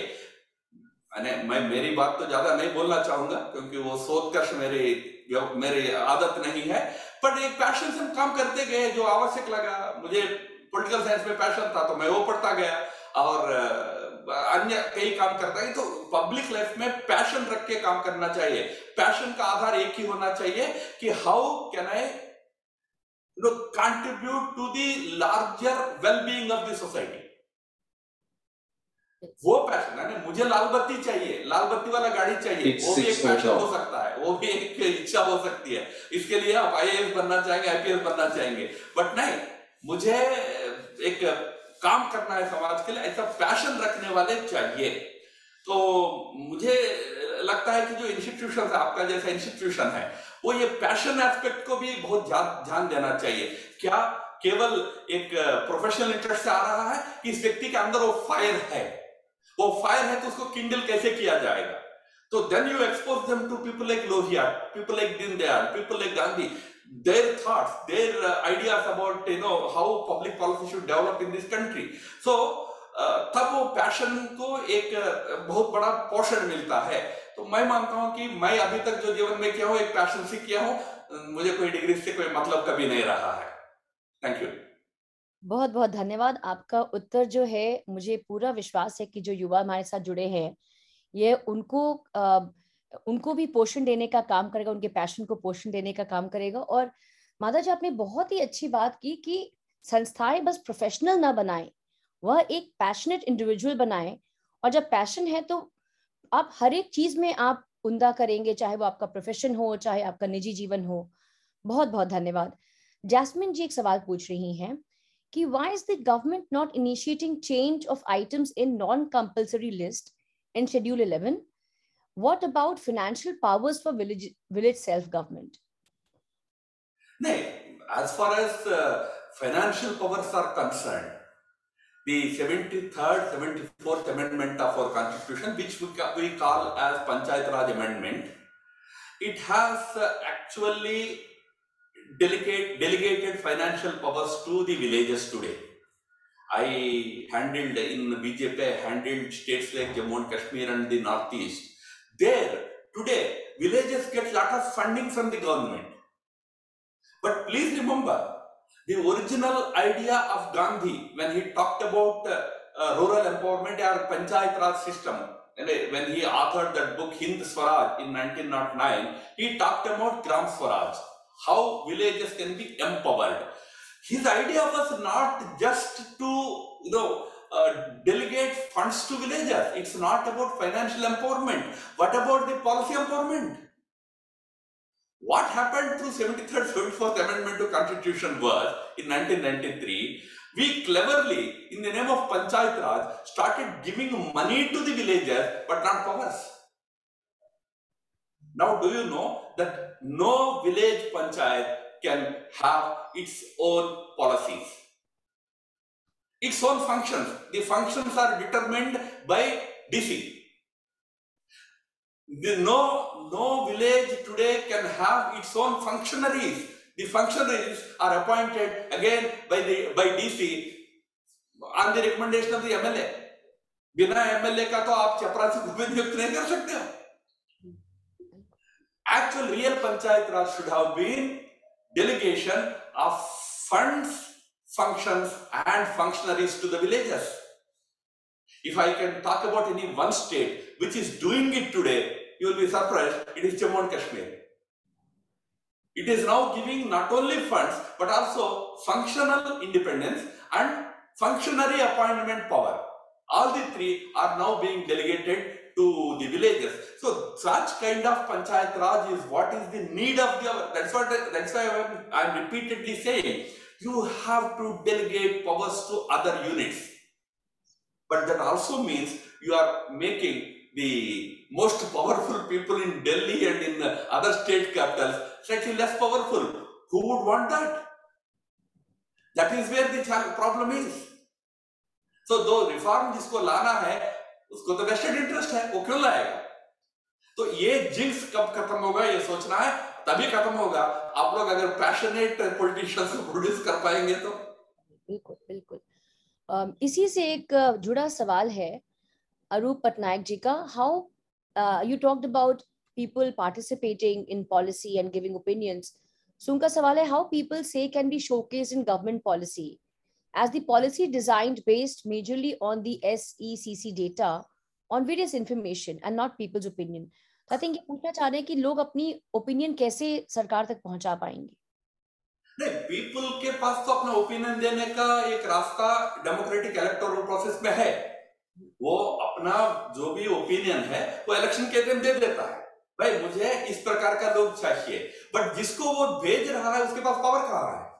B: मैं, मेरी बात तो ज़्यादा नहीं बोलना चाहूँगा, क्योंकि वो सोचकर्ष मेरी मेरी आदत नहीं है। पर एक पैशन से हम काम करते गए, जो आवश्यक लगा। मुझे पॉलिटिकल साइंस में पैशन था तो मैं वो पढ़ता गया। और अन्य कई काम करता है तो पब्लिक लाइफ में पैशन रख के काम करना चाहिए। पैशन का आधार एक ही होना चाहिए कि how can I you know, contribute to the larger well-being of the society. वो पैशन है मुझे लाल बत्ती चाहिए लाल बत्ती वाला गाड़ी चाहिए
C: It's
B: वो भी एक पैशन हो सकता है वो भी एक इच्छा हो सकती है। इसके लिए आप आईएएस बनना चाहेंगे आईपीएस बनना चाहेंगे। बट नहीं मुझे एक काम करना है समाज के लिए ऐसा पैशन रखने वाले चाहिए। तो मुझे लगता है कि जो इंस्टीट्यूशन है आपका जैसा इंस्टीट्यूशन है वो ये पैशन एस्पेक्ट को भी बहुत ध्यान देना चाहिए। क्या केवल एक प्रोफेशनल इंटरेस्ट से आ रहा है कि इस व्यक्ति के अंदर वो फायर है? वो फायर है तो उसको किंडल कैसे किया जाएगा? तो then you expose them to people like Lohia people like Deen Dayal people like Gandhi their thoughts their about you know how public policy should develop in this country. So uh, तब वो passion को एक बहुत बड़ा portion मिलता है। तो मैं मानता हूँ कि मैं अभी तक जो जीवन में किया हूँ एक पैशन से किया हूँ मुझे कोई डिग्री से कोई मतलब कभी नहीं रहा है। थैंक यू
A: बहुत बहुत धन्यवाद। आपका उत्तर जो है मुझे पूरा विश्वास है कि जो युवा हमारे साथ जुड़े हैं ये उनको आ, उनको भी पोषण देने का काम करेगा उनके पैशन को पोषण देने का काम करेगा। और माता जी आपने बहुत ही अच्छी बात की कि संस्थाएँ बस प्रोफेशनल ना बनाए वह एक पैशनेट इंडिविजुअल बनाए। और जब पैशन है तो आप हर एक चीज़ में आप उमदा करेंगे, चाहे वो आपका प्रोफेशन हो, चाहे आपका निजी जीवन हो। बहुत बहुत धन्यवाद। जैस्मिन जी एक सवाल पूछ रही हैं कि why is the government not initiating change of items in non compulsory list in schedule eleven what about financial powers for village village self
B: government नहीं as far as financial powers are concern the 73rd, 74th amendment of our constitution, which we, we call as Panchayat Raj Amendment, it has uh, actually delegate, delegated financial powers to the villages today. I handled in BJP, I handled states like Jammu and Kashmir and the Northeast. There, today, villages get lot of funding from the government. But please remember, the original idea of Gandhi when he talked about uh, uh, rural empowerment or Panchayat Raj system, when he authored that book Hind Swaraj in 1909, he talked about Gram Swaraj how villages can be empowered. His idea was not just to, you know, uh, delegate funds to villages. It's not about financial empowerment. What about the policy empowerment? What happened through 73rd, 74th Amendment to Constitution was, in 1993, we cleverly, in the name of Panchayat Raj, started giving money to the villagers, but not powers. Now, do you know that no village panchayat can have its own policies, its own functions? The functions are determined by DC. The no, no village today can have its own functionaries. The functionaries are appointed again by the by DC on the recommendation of the MLA. बिना MLA का तो आप चपरासी को भी नियुक्त नहीं कर सकते हो actual real Panchayat Raj should have been delegation of funds, functions and functionaries to the villages. If I can talk about any one state which is doing it today, you will be surprised, it is Jammu and Kashmir. It is now giving not only funds but also functional independence and functionary appointment power. All the three are now being delegated to the villages. So such kind of panchayat raj is what is the need of the That's what that's why I'm repeatedly saying you have to delegate powers to other units. But that also means you are making the most powerful people in Delhi and in other state capitals slightly less powerful. Who would want that? That is where the problem is. So, though reform जिसको लाना है उसको तो vested interest है वो क्यों लाएगा तो ये जिंक्स कब खत्म होगा ये सोचना है तभी खत्म होगा आप लोग अगर पैशनेट पॉलिटिशियंस को प्रोड्यूस कर पाएँगे तो
A: बिल्कुल बिल्कुल इसी से एक जुड़ा सवाल है अरूप पटनायक जी का how You talked about people participating in policy and giving opinions so उनका सवाल है how people say can be showcased in government policy as the policy designed based majorly on the SECC data on various information and not people's opinion. तो I think ये पूछना चाह रहे हैं कि लोग अपनी ओपिनियन कैसे सरकार तक पहुंचा पाएंगे
B: नहीं पीपल के पास तो अपना ओपिनियन देने का एक रास्ता डेमोक्रेटिक इलेक्टोरल प्रोसेस में है वो अपना जो भी ओपिनियन है, वो इलेक्शन के दिन दे देता है। भाई, मुझे इस प्रकार का लोग चाहिए। बट जिसको वो भेज रहा है, उसके पास पावर कहाँ है?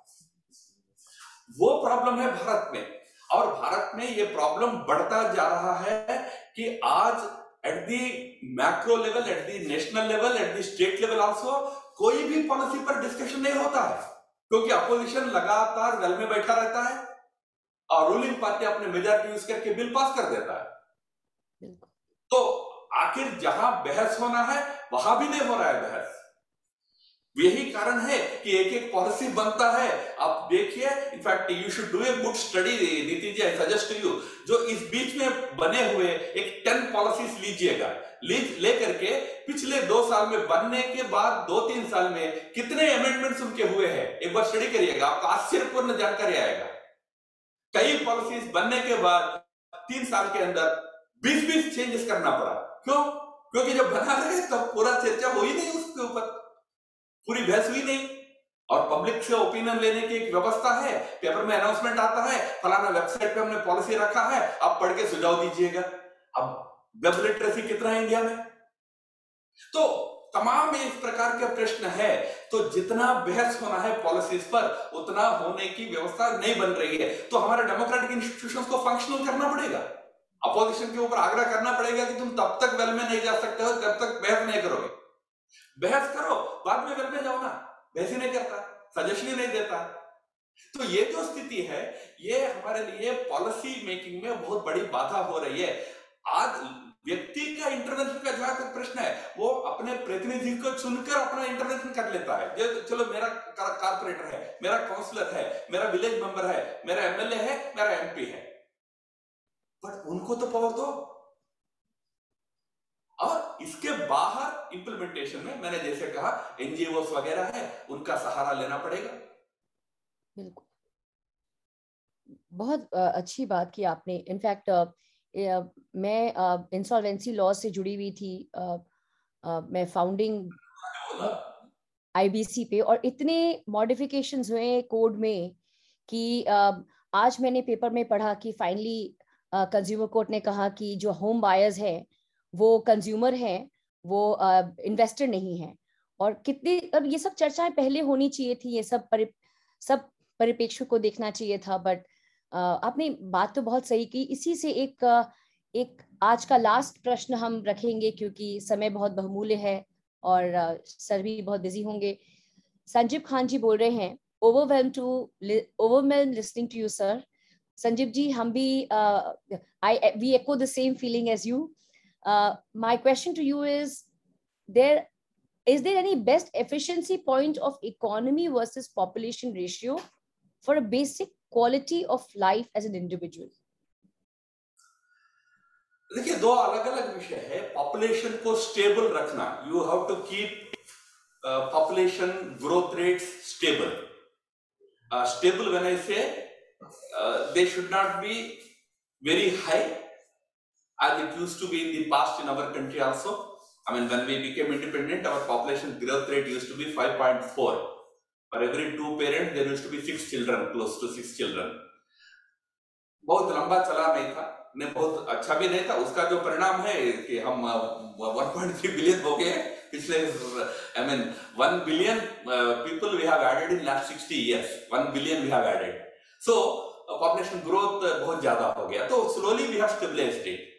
B: वो प्रॉब्लम है भारत में। और भारत में ये प्रॉब्लम बढ़ता जा रहा है कि आज at the macro level at the national level at the state level also कोई भी पॉलिसी पर डिस्कशन नहीं होता है। क्योंकि अपोजिशन लगातार वेल में बैठा रहता है। और रूलिंग पार्टी अपने मेजोरिटी यूज़ करके बिल पास कर देता है। तो आखिर जहाँ बहस होना है वहाँ भी नहीं हो रहा है बहस। यही कारण है कि एक एक पॉलिसी बनता है। आप देखिए in fact you should do a good study Niti ji I suggest you जो इस बीच में बने हुए एक टेन पॉलिसीज़ लीजिएगा। लेकर के पिछले दो साल में बनने के बाद दो तीन साल में कितने अमेंडमेंट्स उनके हुए हैं? एक बार स्टडी करिएगा आपको आश्चर्यपूर्ण जानकारी आएगा। कई पॉलिसीज़ बनने के बाद तीन साल के अंदर बीस बीस चेंजेस करना पड़ा। क्यों? क्योंकि जब बना रहे तब पूरा चर्चा हो ही नहीं उसके ऊपर। पूरी बहस हुई नहीं। और पब्लिक से ओपिनियन लेने की एक व्यवस्था है। पेपर में अनाउंसमेंट आता है, फलाना वेबसाइट पे हमने पॉलिसी रखा है, आप पढ़ के सुझाव दीजिएगा। अब वेब लिटरेसी कितना है इंडिया में? तो तमाम इस प्रकार के प्रश्न है तो जितना बहस होना है पॉलिसीज़ पर, उतना होने की व्यवस्था नहीं बन रही है। तो हमारे डेमोक्रेटिक इंस्टीट्यूशन को फंक्शनल करना पड़ेगा। अपोजिशन के ऊपर आग्रह करना पड़ेगा कि तुम तब तक वेल में नहीं जा सकते हो जब तक बहस नहीं करोगे। बहस करो, बाद में वेल में जाओ ना। बहस ही नहीं करता सजेशन ही नहीं देता। तो ये जो स्थिति है, ये हमारे लिए पॉलिसी मेकिंग में बहुत बड़ी बाधा हो रही है। आज व्यक्ति का इंटरवेंशन का जहाँ तक प्रश्न है, वो अपने प्रतिनिधि को चुनकर अपना इंटरवेंशन कर लेता है। जो चलो मेरा कारपोरेटर है, मेरा काउंसलर है, मेरा विलेज मेंबर है, मेरा एमएलए है, मेरा एमपी है। बट उनको तो पावर दो। और इसके बाहर इंप्लीमेंटेशन में मैंने जैसे कहा एनजीओ वगैरह है, उनका सहारा लेना पड़ेगा।
A: बिल्कुल। बहुत अच्छी बात की आपने। इनफैक्ट मैं इंसॉल्वेंसी लॉ से जुड़ी हुई थी मैं फाउंडिंग आईबीसी पे और इतने मॉडिफिकेशंस हुए कोड में कि आज मैंने पेपर में पढ़ा कि फाइनली कंज्यूमर कोर्ट ने कहा कि जो होम बायर्स है वो कंज्यूमर है वो इन्वेस्टर नहीं है। और कितनी अब ये सब चर्चाएँ पहले होनी चाहिए थी ये सब परि, सब परिप्रेक्ष्य को देखना चाहिए था बट आपने बात तो बहुत सही की। इसी से एक एक आज का लास्ट प्रश्न हम रखेंगे क्योंकि समय बहुत बहुमूल्य है और सर भी बहुत बिज़ी होंगे। संजीव खान जी बोल रहे हैं overwhelm to overwhelm listening to you sir Sanjeev ji, हम भी I we echo the same feeling as you my question to you is there is there any best efficiency point of economy versus population ratio for a basic quality of life as an individual
B: देखिए दो अलग अलग विषय है population को stable रखना you have to keep population growth rate stable stable when I say they should not be very high as it used to be in the past in our country also i mean when we became independent our population growth rate used to be 5.4 for every two parents, there used to be six children, close to six children. बहुत लंबा चला नहीं था ने बहुत अच्छा भी नहीं था। उसका जो परिणाम है कि हम 1.3 बिलियन हो गए पिछले I mean 1 billion people we have added in last 60 years 1 billion we have added so population growth बहुत ज़्यादा हो गया। तो slowly we have stabilized it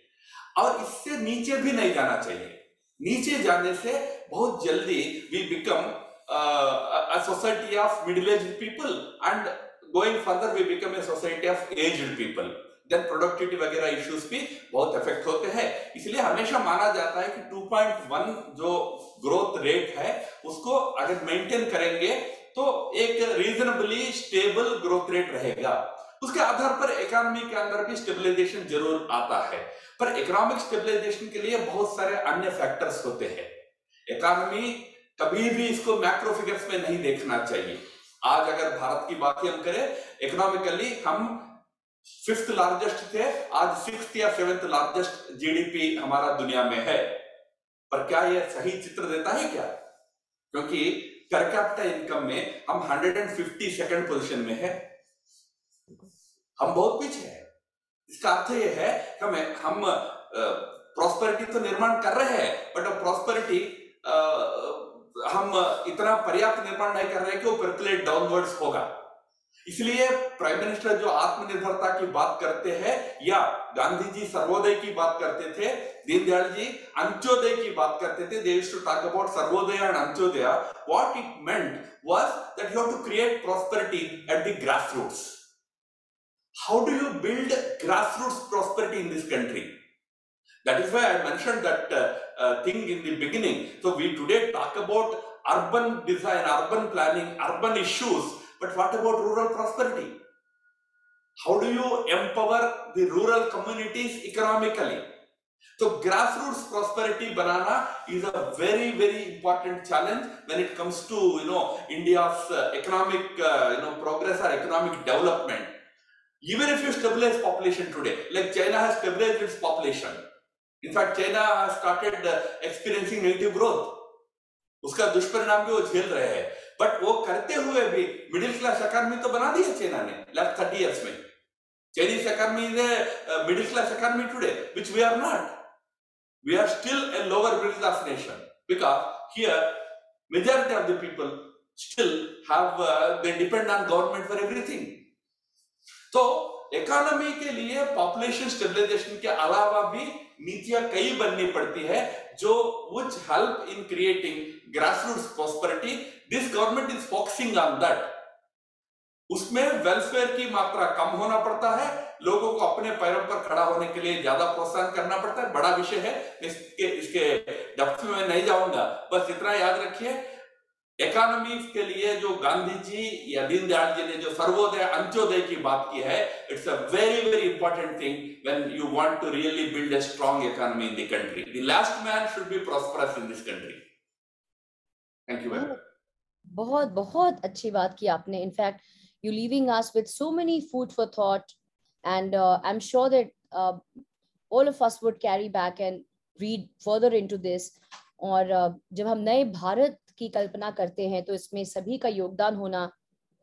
B: और इससे नीचे भी नहीं जाना चाहिए। नीचे जाने से बहुत जल्दी we become society of middle age people and going further we become a society of aged people then productivity वगैरह इश्यूज़ भी बहुत इफ़ेक्ट होते हैं। इसलिए हमेशा माना जाता है कि 2.1 जो ग्रोथ रेट है, उसको अगर मेंटेन करेंगे तो एक रीजनेबली स्टेबल ग्रोथ रेट रहेगा। उसके आधार पर इकोनॉमी के अंदर भी स्टेबलाइजेशन ज़रूर आता है। पर इकोनॉमिक स्टेबलाइजेशन के लिए बहुत सारे अन्य फैक्टर्स होते हैं। इकोनॉमी कभी भी इसको मैक्रो फिगर्स में नहीं देखना चाहिए। आज अगर भारत की बात हम करें इकोनॉमिकली हम फिफ्थ लार्जेस्ट थे, आज सिक्स या सेवेंथ लार्जेस्ट जीडीपी हमारा दुनिया में है। पर क्या यह सही चित्र देता है क्या? क्योंकि पर कैपिटा इनकम में हम 150 सेकंड पोजीशन में है। हम बहुत पीछे हैं। इसका अर्थ यह है कि हम हम प्रॉस्पेरिटी तो निर्माण कर रहे हैं बट प्रॉस्पेरिटी हम इतना पर्याप्त निर्माण नहीं कर रहे कि वो परकुलेट डाउनवर्ड्स होगा। इसलिए प्राइम मिनिस्टर जो आत्मनिर्भरता की बात करते हैं, या गांधी जी सर्वोदय की बात करते थे, दीनदयाल जी अंत्योदय की बात करते थे they to talk about Sarvodaya and Antyodaya. What it meant was that you have to create prosperity at the grass roots how do you build grass roots prosperity in this country That is why I mentioned that uh, uh, thing in the beginning. So we today talk about urban design, urban planning, urban issues, But what about rural prosperity? How do you empower the rural communities economically? So grassroots prosperity banana is a very very important challenge when it comes to you know India's uh, economic uh, you know progress or economic development. Even if you stabilize population today, like China has stabilized its population. In fact, China has started uh, experiencing negative growth. उसका दुष्परिणाम भी वो झेल रहे हैं। But वो करते हुए भी मिडिल क्लास अकादमी तो बना दिया चाइना ने लास्ट थर्टी ईयर्स में। Chinese academy is a middle class academy today which we are not we are still a lower middle class nation because here majority of the people still have depend on government for everything तो economy के लिए population stabilisation के अलावा भी नीतियाँ कई बननी पड़ती है, जो which help in creating grassroots prosperity. This government is focusing on that. उसमें वेलफेयर की मात्रा कम होना पड़ता है, लोगों को अपने पैरों पर खड़ा होने के लिए ज़्यादा प्रोत्साहन करना पड़ता है, बड़ा विषय है। इसके इसके डेप्थ में मैं नहीं जाऊँगा। बस इतना याद रखिए इकोनॉमी के लिए जो गांधी जी या दीनदयाल जी ने जो सर्वोदय अंत्योदय की बात की है it's a very very important thing when you want to really build a strong economy in the country the last man should be prosperous in this country thank you very
A: बहुत बहुत अच्छी बात की आपने. In fact you living us with so many food for thought and I am sure that all of us would carry back and read further into this. और uh, जब हम नए भारत की कल्पना करते हैं तो इसमें सभी का योगदान होना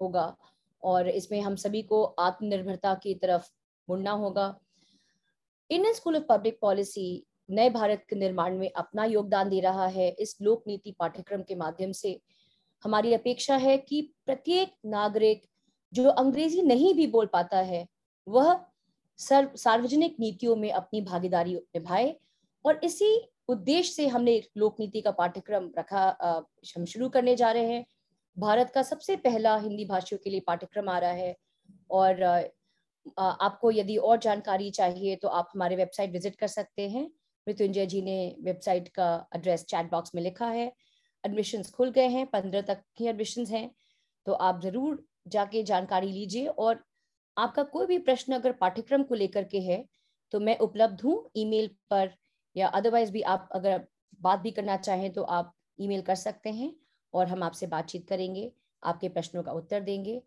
A: होगा और इसमें हम सभी को आत्मनिर्भरता की तरफ़ मुड़ना होगा। Indian school of public policy नए भारत के निर्माण में अपना योगदान दे रहा है इस लोक नीति पाठ्यक्रम के माध्यम से। हमारी अपेक्षा है कि प्रत्येक नागरिक जो अंग्रेज़ी नहीं भी बोल पाता है, वह सर्व, सार्वजनिक नीतियों में अपनी भागीदारी निभाए और इसी उद्देश्य से हमने लोक नीति का पाठ्यक्रम रखा हम शुरू करने जा रहे हैं। भारत का सबसे पहला हिंदी भाषियों के लिए पाठ्यक्रम आ रहा है और आपको यदि और जानकारी चाहिए तो आप हमारे वेबसाइट विज़िट कर सकते हैं। मृत्युंजय जी ने वेबसाइट का एड्रेस चैट बॉक्स में लिखा है। एडमिशन्स खुल गए हैं, पंद्रह तक ही एडमिशन्स हैं। तो आप ज़रूर जाके जानकारी लीजिए और आपका कोई भी प्रश्न अगर पाठ्यक्रम को लेकर के है तो मैं उपलब्ध हूँ ईमेल पर। या अदरवाइज़ भी आप अगर बात भी करना चाहें तो आप ईमेल कर सकते हैं और हम आपसे बातचीत करेंगे, आपके प्रश्नों का उत्तर देंगे।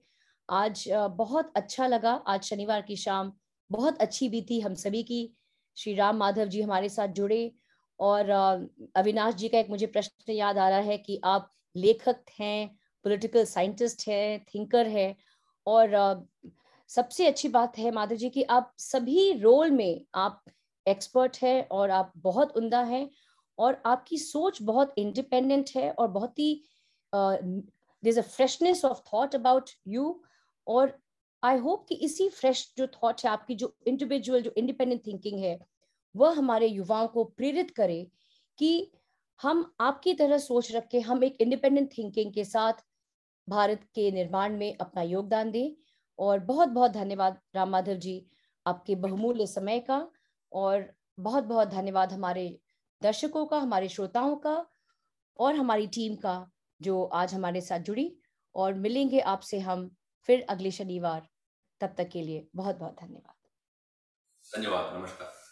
A: आज बहुत अच्छा लगा। आज शनिवार की शाम बहुत अच्छी बीती हम सभी की। श्री राम माधव जी हमारे साथ जुड़े और अविनाश जी का एक मुझे प्रश्न याद आ रहा है कि आप लेखक हैं पॉलिटिकल साइंटिस्ट हैं थिंकर हैं और सबसे अच्छी बात है माधव जी कि आप सभी रोल में आप एक्सपर्ट है और आप बहुत उमदा हैं और आपकी सोच बहुत इंडिपेंडेंट है और बहुत ही there a freshness of thought about you और आई होप कि इसी फ्रेश जो थॉट है, आपकी जो इंडिविजुअल जो इंडिपेंडेंट थिंकिंग है, वह हमारे युवाओं को प्रेरित करे कि हम आपकी तरह सोच रख के हम एक इंडिपेंडेंट थिंकिंग के साथ भारत के निर्माण में अपना योगदान दें और बहुत बहुत धन्यवाद राम माधव जी, आपके बहुमूल्य समय का। और बहुत बहुत धन्यवाद हमारे दर्शकों का, हमारे श्रोताओं का और हमारी टीम का जो आज हमारे साथ जुड़ी। और मिलेंगे आपसे हम फिर अगले शनिवार। तब तक के लिए बहुत बहुत धन्यवाद।
B: धन्यवाद, नमस्कार।